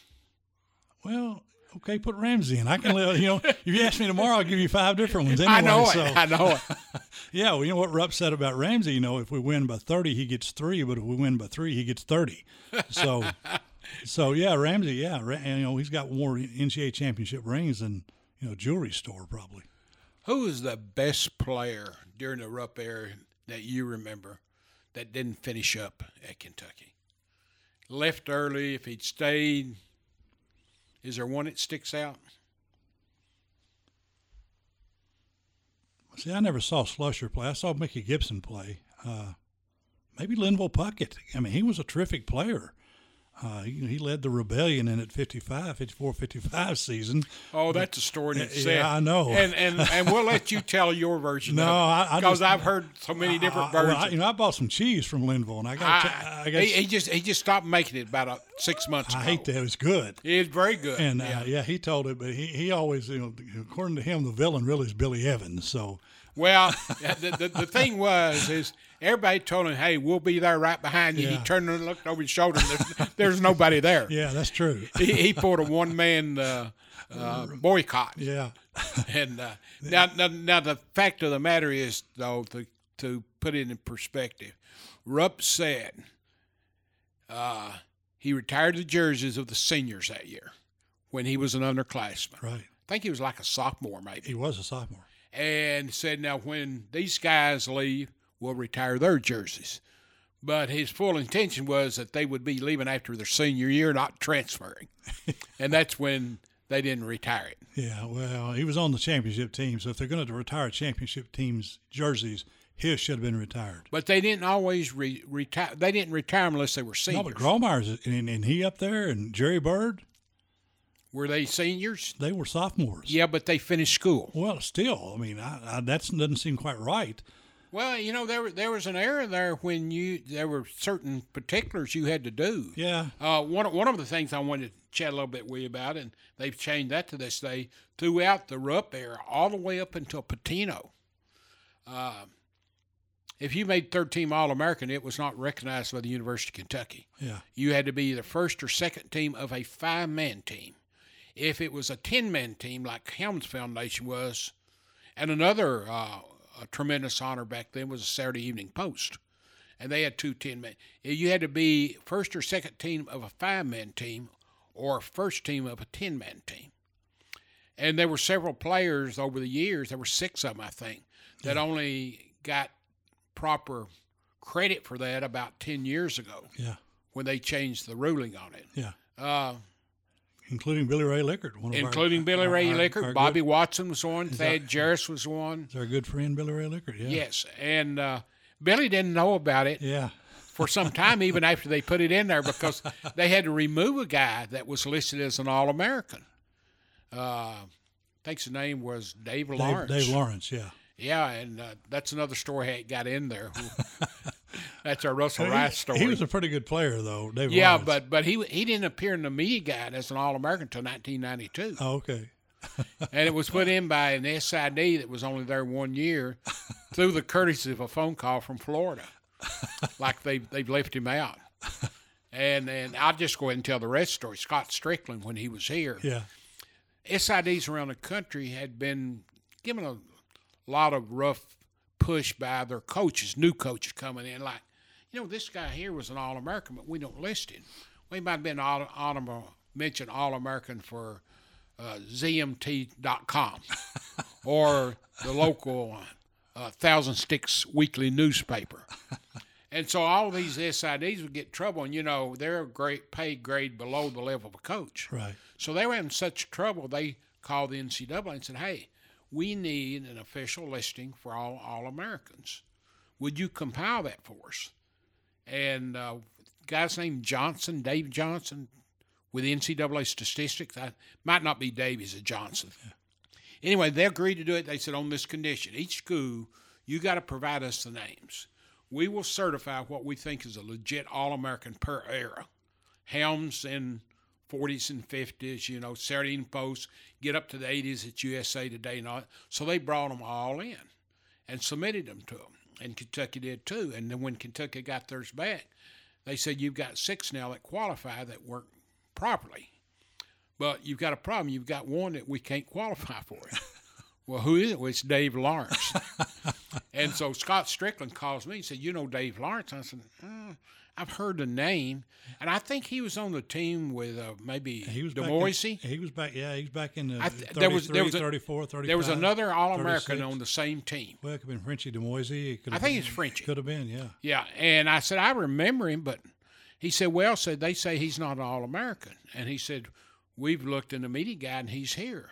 Well, okay, put Ramsey in. I can, live, you know, if you ask me tomorrow, I'll give you five different ones. Anyway, I know so. it. I know it. Yeah, well, you know what Rupp said about Ramsey. You know, if we win by thirty, he gets three, but if we win by three, he gets thirty. So, so yeah, Ramsey, yeah, you know, he's got more NCAA championship rings than you know jewelry store probably. Who was the best player during the Rupp era that you remember that didn't finish up at Kentucky? Left early. If he'd stayed, is there one that sticks out? See, I never saw Slusher play. I saw Mickey Gibson play. Uh, maybe Linville Puckett. I mean, he was a terrific player. Uh, he, he led the rebellion in at 55, 54, 55 season. Oh, that's a story in Yeah, itself. I know. And and and we'll let you tell your version. No, I- I because I've heard so many different Uh, well, versions. I, you know, I bought some cheese from Linville, and I got. I, I, got. he, he just he just stopped making it about uh, six months I ago. hate that. It was good. It's very good. And yeah. uh, yeah, he told it, but he, he always, you know, according to him, the villain really is Billy Evans. So Well, the, the, the thing was is everybody told him, "Hey, we'll be there right behind you." Yeah. He turned and looked over his shoulder. There's, there's nobody there. Yeah, that's true. He, he pulled a one man uh, uh, boycott. Yeah, And uh, now, now, now the fact of the matter is, though, to to put it in perspective, Rupp said uh, he retired the jerseys of the seniors that year when he was an underclassman. right. I think he was like a sophomore, maybe. He was a sophomore. and said, "Now, when these guys leave, we'll retire their jerseys." But his full intention was that they would be leaving after their senior year, not transferring, and that's when they didn't retire it. Yeah, well, he was on the championship team, so if they're going to retire championship teams jerseys, his should have been retired. But they didn't always re- retire. They didn't retire unless they were seniors. No, but Grawemeyer's and, and he up there and Jerry Bird, were they seniors? they were sophomores. Yeah, but they finished school. Well, still, I mean, I, I, that doesn't seem quite right. Well, you know, there there was an era there when you there were certain particulars you had to do. Yeah, Uh, one of- one of the things I wanted to chat a little bit with you about, and they've changed that to this day throughout the Rupp era, all the way up until Pitino. Uh, if you made third team All American, it was not recognized by the University of Kentucky. yeah, You had to be the first or second team of a five man team. If it was a 10 man team, like Helms Foundation was, and another uh, a tremendous honor back then was the Saturday Evening Post, and they had two 10 men. You had to be first or second team of a five man team or first team of a 10 man team. And there were several players over the years, there were six of them, I think, that only got proper credit for that about 10 years ago yeah, when they changed the ruling on it. yeah. Uh, Including Billy Ray Lickert, one of our- including Billy our- Ray our- Lickert, our Bobby Good, Watson was one, that- Thad Jaracz was one. is our good friend Billy Ray Lickert. Yeah, Yes, and uh, Billy didn't know about it yeah, for some time, even after they put it in there, because they had to remove a guy that was listed as an All American. Uh, I think his name was Dave Dave, Lawrence. Dave Lawrence. Yeah, Yeah, and uh, that's another story how it got in there. that's our Russell Rice story. He was a pretty good player, though. Dave yeah, Lawrence. but but he he didn't appear in the media guide as an All American until 1992. oh, okay, and it was put in by an SID that was only there one year through the courtesy of a phone call from Florida. like they they've left him out. And and I'll just go ahead and tell the rest story. Scott Stricklin, when he was here, yeah, SIDs around the country had been given a lot of rough push by their coaches, new coaches coming in, like, you know, this guy here was an All American, but we don't list him. We might have been all, honorable mentioned All American for uh, ZMT.com or the local uh, Thousandsticks Weekly newspaper. And so all these SIDs would get trouble, and you know they're a great pay grade below the level of a coach. right. So they were in such trouble, they called the NCAA and said, hey, we need an official listing for all All Americans. Would you compile that for us? And uh, guy's named Johnson, Dave Johnson, with NCAA statistics. I might not be Dave, he's a Johnson. Anyway, they agreed to do it. They said, on this condition, each school, you got to provide us the names. We will certify what we think is a legit All American per era. Helms in 40s and 50s, you know, Saturday Evening Post, get up to the 80s at USA Today and all. So they brought them all in and submitted them to them. And Kentucky did too. And then when Kentucky got theirs back, they said, You've got six now that qualify that work properly. But you've got a problem. You've got one that we can't qualify for. well, who is it? Well, it's Dave Lawrence. and so Scott Stricklin calls me and said, You know Dave Lawrence? I said, uh, I've heard the name. And I think he was on the team with uh, maybe He was DeMoisey. In, he was back. Yeah, he was back in the I th- there was- there was a- 34, 35, There was another All American on the same team. Well, it could have been Frenchie DeMoisey. It could I think been- it's Frenchie. Could have been, yeah. Yeah, and I said I remember him, but he said, "Well, said they say he's not an All American," and he said, "We've looked in the media guide and he's here,"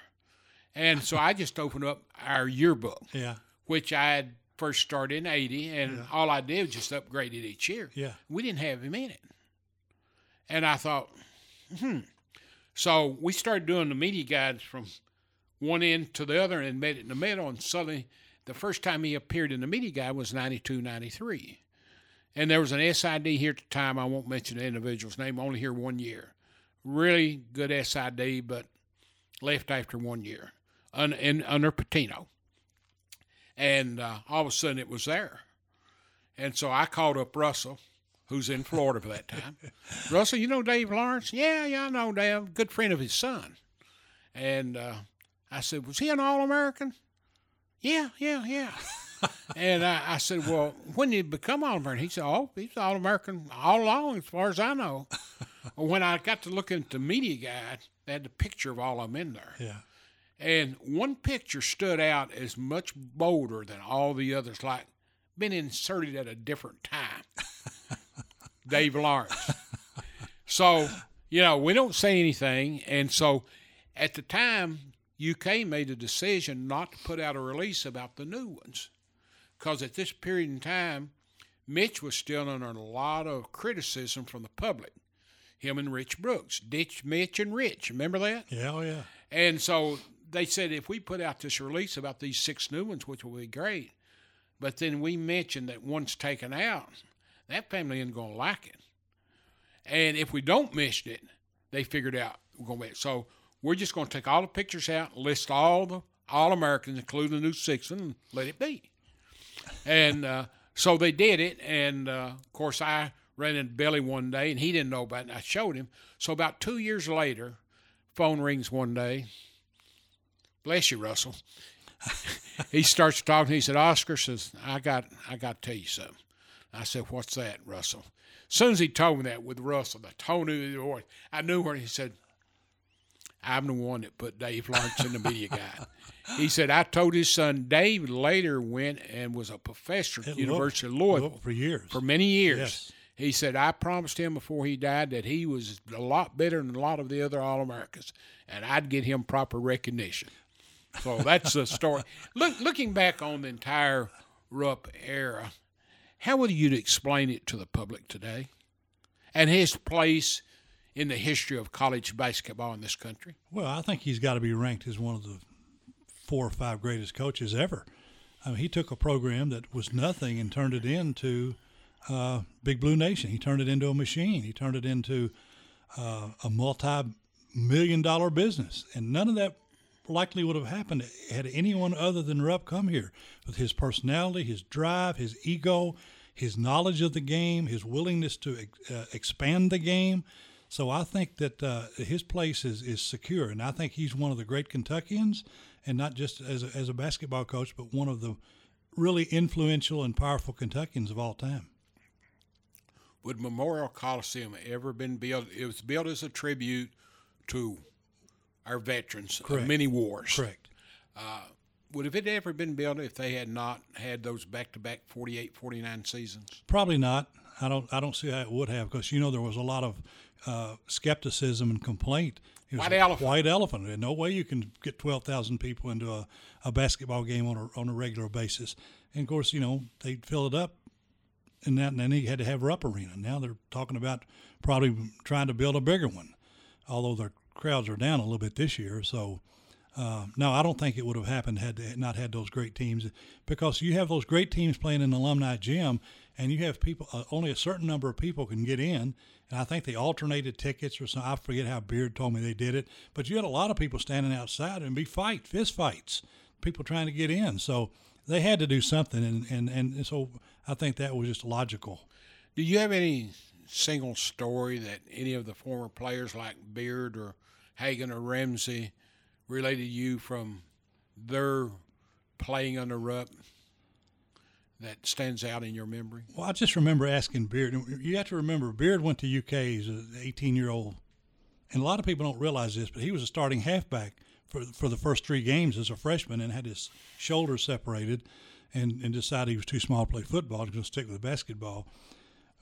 and so I just opened up our yearbook, Yeah, which I had first started in '80, and all I did was just upgrade it each year. yeah. We didn't have him in it, and I thought, hmm. So we started doing the media guides from one end to the other and met it in the middle. And suddenly, the first time he appeared in the media guide was 92, 93. And there was an SID here at the time. I won't mention the individual's name, only here one year. Really good SID, but left after one year un, in, under Pitino. And uh, all of a sudden it was there. And so I called up Russell, who's in Florida for that time. Russell, you know Dave Lawrence? Yeah, yeah, I know Dave. Good friend of his son. And uh, I said, was he an All American? Yeah, yeah, yeah. and I, I, said, well, when did he become All American? He said, oh, he's All American all along, as far as I know. when I got to look at the media guide, they had the picture of all of them in there. Yeah. And one picture stood out as much bolder than all the others, like been inserted at a different time. Dave Lawrence. So, you know, we don't say anything. And so at the time, UK made a decision not to put out a release about the new ones. Because at this period in time, Mitch was still under a lot of criticism from the public. Him and Rich Brooks. Ditch Mitch and Rich. Remember that? Yeah, oh yeah. And so they said if we put out this release about these six new ones, which will be great, but then we mentioned that one's taken out, that family isn't going to like it. And if we don't mention it, they figured out we're going to. So we're just going to take all the pictures out, list all the all Americans, including the new six, and let it be. And uh, so they did it. And uh, of course, I ran into Billy one day, and he didn't know about it. I showed him. So about two years later, phone rings one day. Bless you, Russell. he starts talking. He said, "Oscar says I got I got to tell you something." I said, "What's that, Russell?" As soon as he told me that with Russell, the tone of his voice, I knew where he said, I'm the one that put Dave Lawrence in the media guide. He said, I told his son, Dave later went and was a professor at, University of Louisville for years. For many years. Yes. He said, I promised him before he died that he was a lot better than a lot of the other All Americans, and I'd get him proper recognition. So that's the story. Look, looking back on the entire Rupp era, how would you explain it to the public today and his place in the history of college basketball in this country? Well, I think he's got to be ranked as one of the four or five greatest coaches ever. I mean, he took a program that was nothing and turned it into uh, Big Blue Nation. He turned it into a machine. He turned it into uh, a multi-million dollar business, and none of that likely would have happened had anyone other than Rupp come here with his personality, his drive, his ego, his knowledge of the game, his willingness to uh, expand the game. So I think that uh, his place is, is secure, and I think he's one of the great Kentuckians, and not just as a, as a basketball coach, but one of the really influential and powerful Kentuckians of all time. Would Memorial Coliseum ever been built? It was built as a tribute to our veterans Correct. of many wars. Correct. Uh, would have it ever been built if they had not had those back-to-back 48, 49 seasons? Probably not. I don't. I don't see how it would have because you know there was a lot of uh, skepticism and complaint. White elephant. White elephant. There's no way you can get twelve thousand people into a, a basketball game on a on a regular basis. And of course, you know they fill it up, and that and then he had to have Rupp Arena. Now they're talking about probably trying to build a bigger one, although their crowds are down a little bit this year. So. Uh, no, I don't think it would have happened had they not had those great teams because you have those great teams playing in the alumni gym, and you have people uh, only a certain number of people can get in, and I think they alternated tickets or something. I forget how Beard told me they did it, but you had a lot of people standing outside and be fight fist fights, people trying to get in. So they had to do something, and and and so I think that was just logical. Do you have any single story that any of the former players like Beard or Hagan or Ramsey related you from their playing under Rupp? that stands out in your memory? Well, I just remember asking Beard. You have to remember, Beard went to UK as an 18 year old, and a lot of people don't realize this, but he was a starting halfback for for the first three games as a freshman, and had his shoulder separated, and and decided he was too small to play football. He was going to stick with basketball.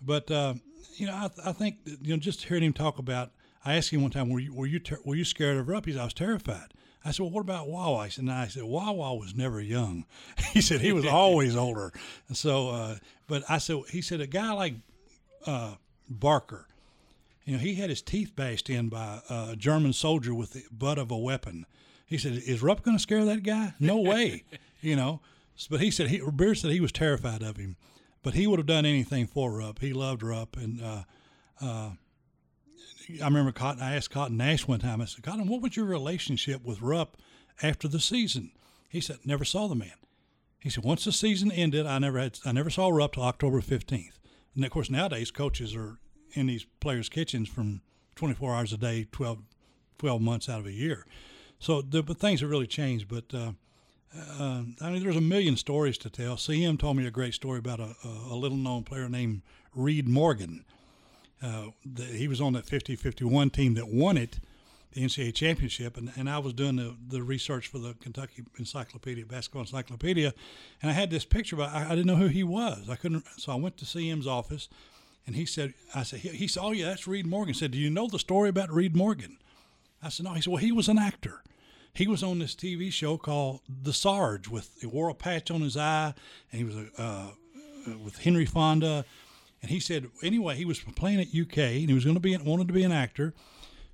But uh, you know, I, I think you know, just hearing him talk about. I asked him one time, "Were you were you ter- were you scared of Rupp?" He said, "I was terrified." I said, well, what about Wah Wah? And I said, Wah Wah was never young. he said he was always older. And so, uh, but I said, he said, a guy like uh, Barker, you know, he had his teeth bashed in by a German soldier with the butt of a weapon. He said, is Rupp going to scare that guy? No way, you know. But he said, he, Beard said he was terrified of him, but he would have done anything for Rupp. He loved Rupp. And, uh, uh I remember Cotton. I asked Cotton Nash one time. I said, Cotton, what was your relationship with Rupp after the season? He said, never saw the man. He said once the season ended, I never had I never saw Rupp till October 15th. And of course, nowadays coaches are in these players' kitchens from 24 hours a day, 12, 12 months out of a year. So the, but things have really changed. But uh, uh, I mean, there's a million stories to tell. CM told me a great story about a, a, a little known player named Reed Morgan. Uh, the, he was on that 50 51 team that won it, the NCAA championship. And, and I was doing the, the research for the Kentucky Encyclopedia, Basketball Encyclopedia. And I had this picture, but I, I didn't know who he was. I couldn't. So I went to CM's office and he said, I said, he, he said, oh, yeah, that's Reed Morgan. He said, do you know the story about Reed Morgan? I said, no. He said, well, he was an actor. He was on this TV show called The Sarge with, he wore a patch on his eye and he was a, uh, with Henry Fonda. And he said, anyway, he was playing at UK and he was going to be, wanted to be an actor.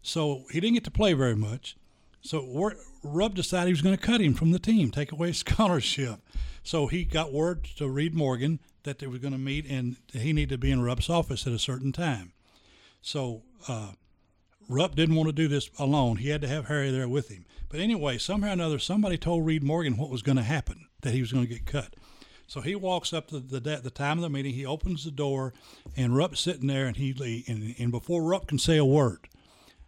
So he didn't get to play very much. So Rupp decided he was going to cut him from the team, take away his scholarship. So he got word to Reed Morgan that they were going to meet, and he needed to be in Rupp's office at a certain time. So uh, Rupp didn't want to do this alone. He had to have Harry there with him. But anyway, somehow or another, somebody told Reed Morgan what was going to happen, that he was going to get cut. So he walks up to the, the, the time of the meeting. He opens the door, and Rupp's sitting there, and he and, and before Rupp can say a word,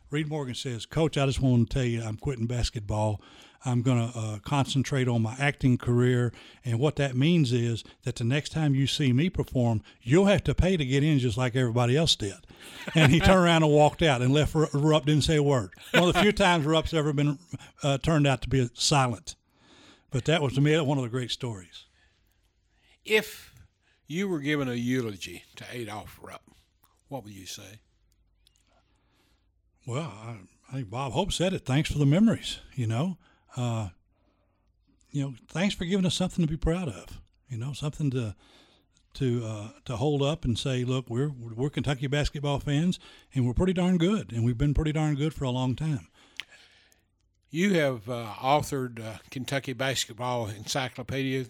Reed Morgan says, "Coach, I just want to tell you, I'm quitting basketball. I'm going to uh, concentrate on my acting career. And what that means is that the next time you see me perform, you'll have to pay to get in just like everybody else did. And he turned around and walked out and left Rupp, didn't say a word. One of the few times Rupp's ever been uh, turned out to be silent. But that was, to me, one of the great stories. If you were given a eulogy to Adolph Rupp, what would you say? Well, I, I think Bob Hope said it. Thanks for the memories, you know uh, you know, thanks for giving us something to be proud of. You know, something to to uh, to hold up and say, look, we're we're Kentucky basketball fans, and we're pretty darn good, and we've been pretty darn good for a long time. You have uh, authored uh, Kentucky Basketball Encyclopedia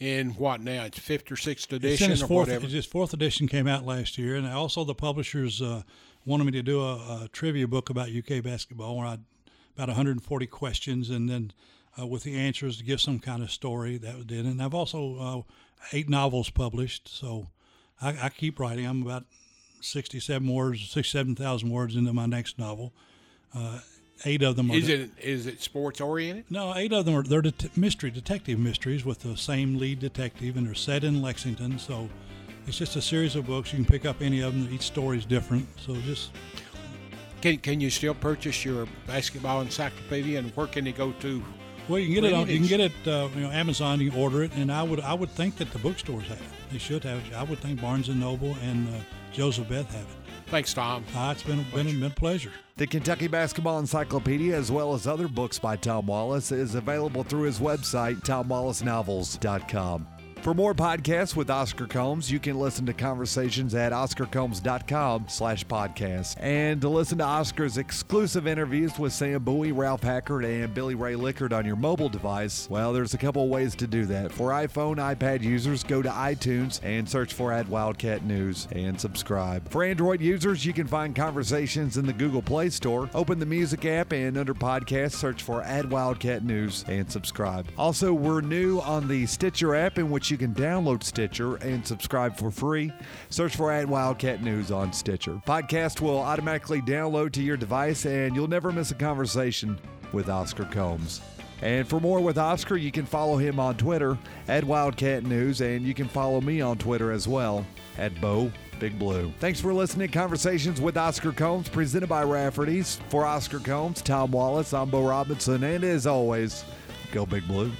in what now? It's fifth or sixth edition it's or fourth, whatever. Its fourth edition came out last year, and also the publishers uh, wanted me to do a, a, trivia book about UK basketball, where I about 140 questions, and then uh, with the answers to give some kind of story. That was it. And I've also uh, eight novels published, so I, I, keep writing. I'm about 67 words, 67,000 words into my next novel. Uh, eight of them are. Is it is it sports oriented? No, eight of them are they're det- mystery detective mysteries with the same lead detective, and they're set in Lexington. So it's just a series of books. You can pick up any of them. Each story is different. So just can, can you still purchase your basketball encyclopedia, and where can you go to? Well, you can get it on. You can get it, uh, you know, Amazon. You can order it, and I would I would think that the bookstores have it. They should have it. I would think Barnes and Noble and uh, Joseph Beth have it. Thanks, Tom. Uh, it's been been, been a pleasure. The Kentucky Basketball Encyclopedia, as well as other books by Tom Wallace, is available through his website, TomWallaceNovels.com. For more podcasts with Oscar Combs, you can listen to conversations at oscarcombs.com slash podcast. And to listen to Oscar's exclusive interviews with Sam Bowie, Ralph Hacker, and Billy Ray Lickert on your mobile device, well, there's a couple ways to do that. For iPhone, iPad users, go to iTunes and search for at Wildcat News and subscribe. For Android users, you can find conversations in the Google Play Store. Open the music app and under podcast, search for at Wildcat News and subscribe. Also, we're new on the Stitcher app in which you can download Stitcher and subscribe for free. Search for at Wildcat News on Stitcher. Podcast will automatically download to your device, and you'll never miss a conversation with Oscar Combs. And for more with Oscar, you can follow him on Twitter at Wildcat News, and you can follow me on Twitter as well at Bo Big Blue. Thanks for listening Conversations with Oscar Combs, presented by Rafferty's. For Oscar Combs, Tom Wallace, I'm Bo Robinson, and as always, go Big Blue.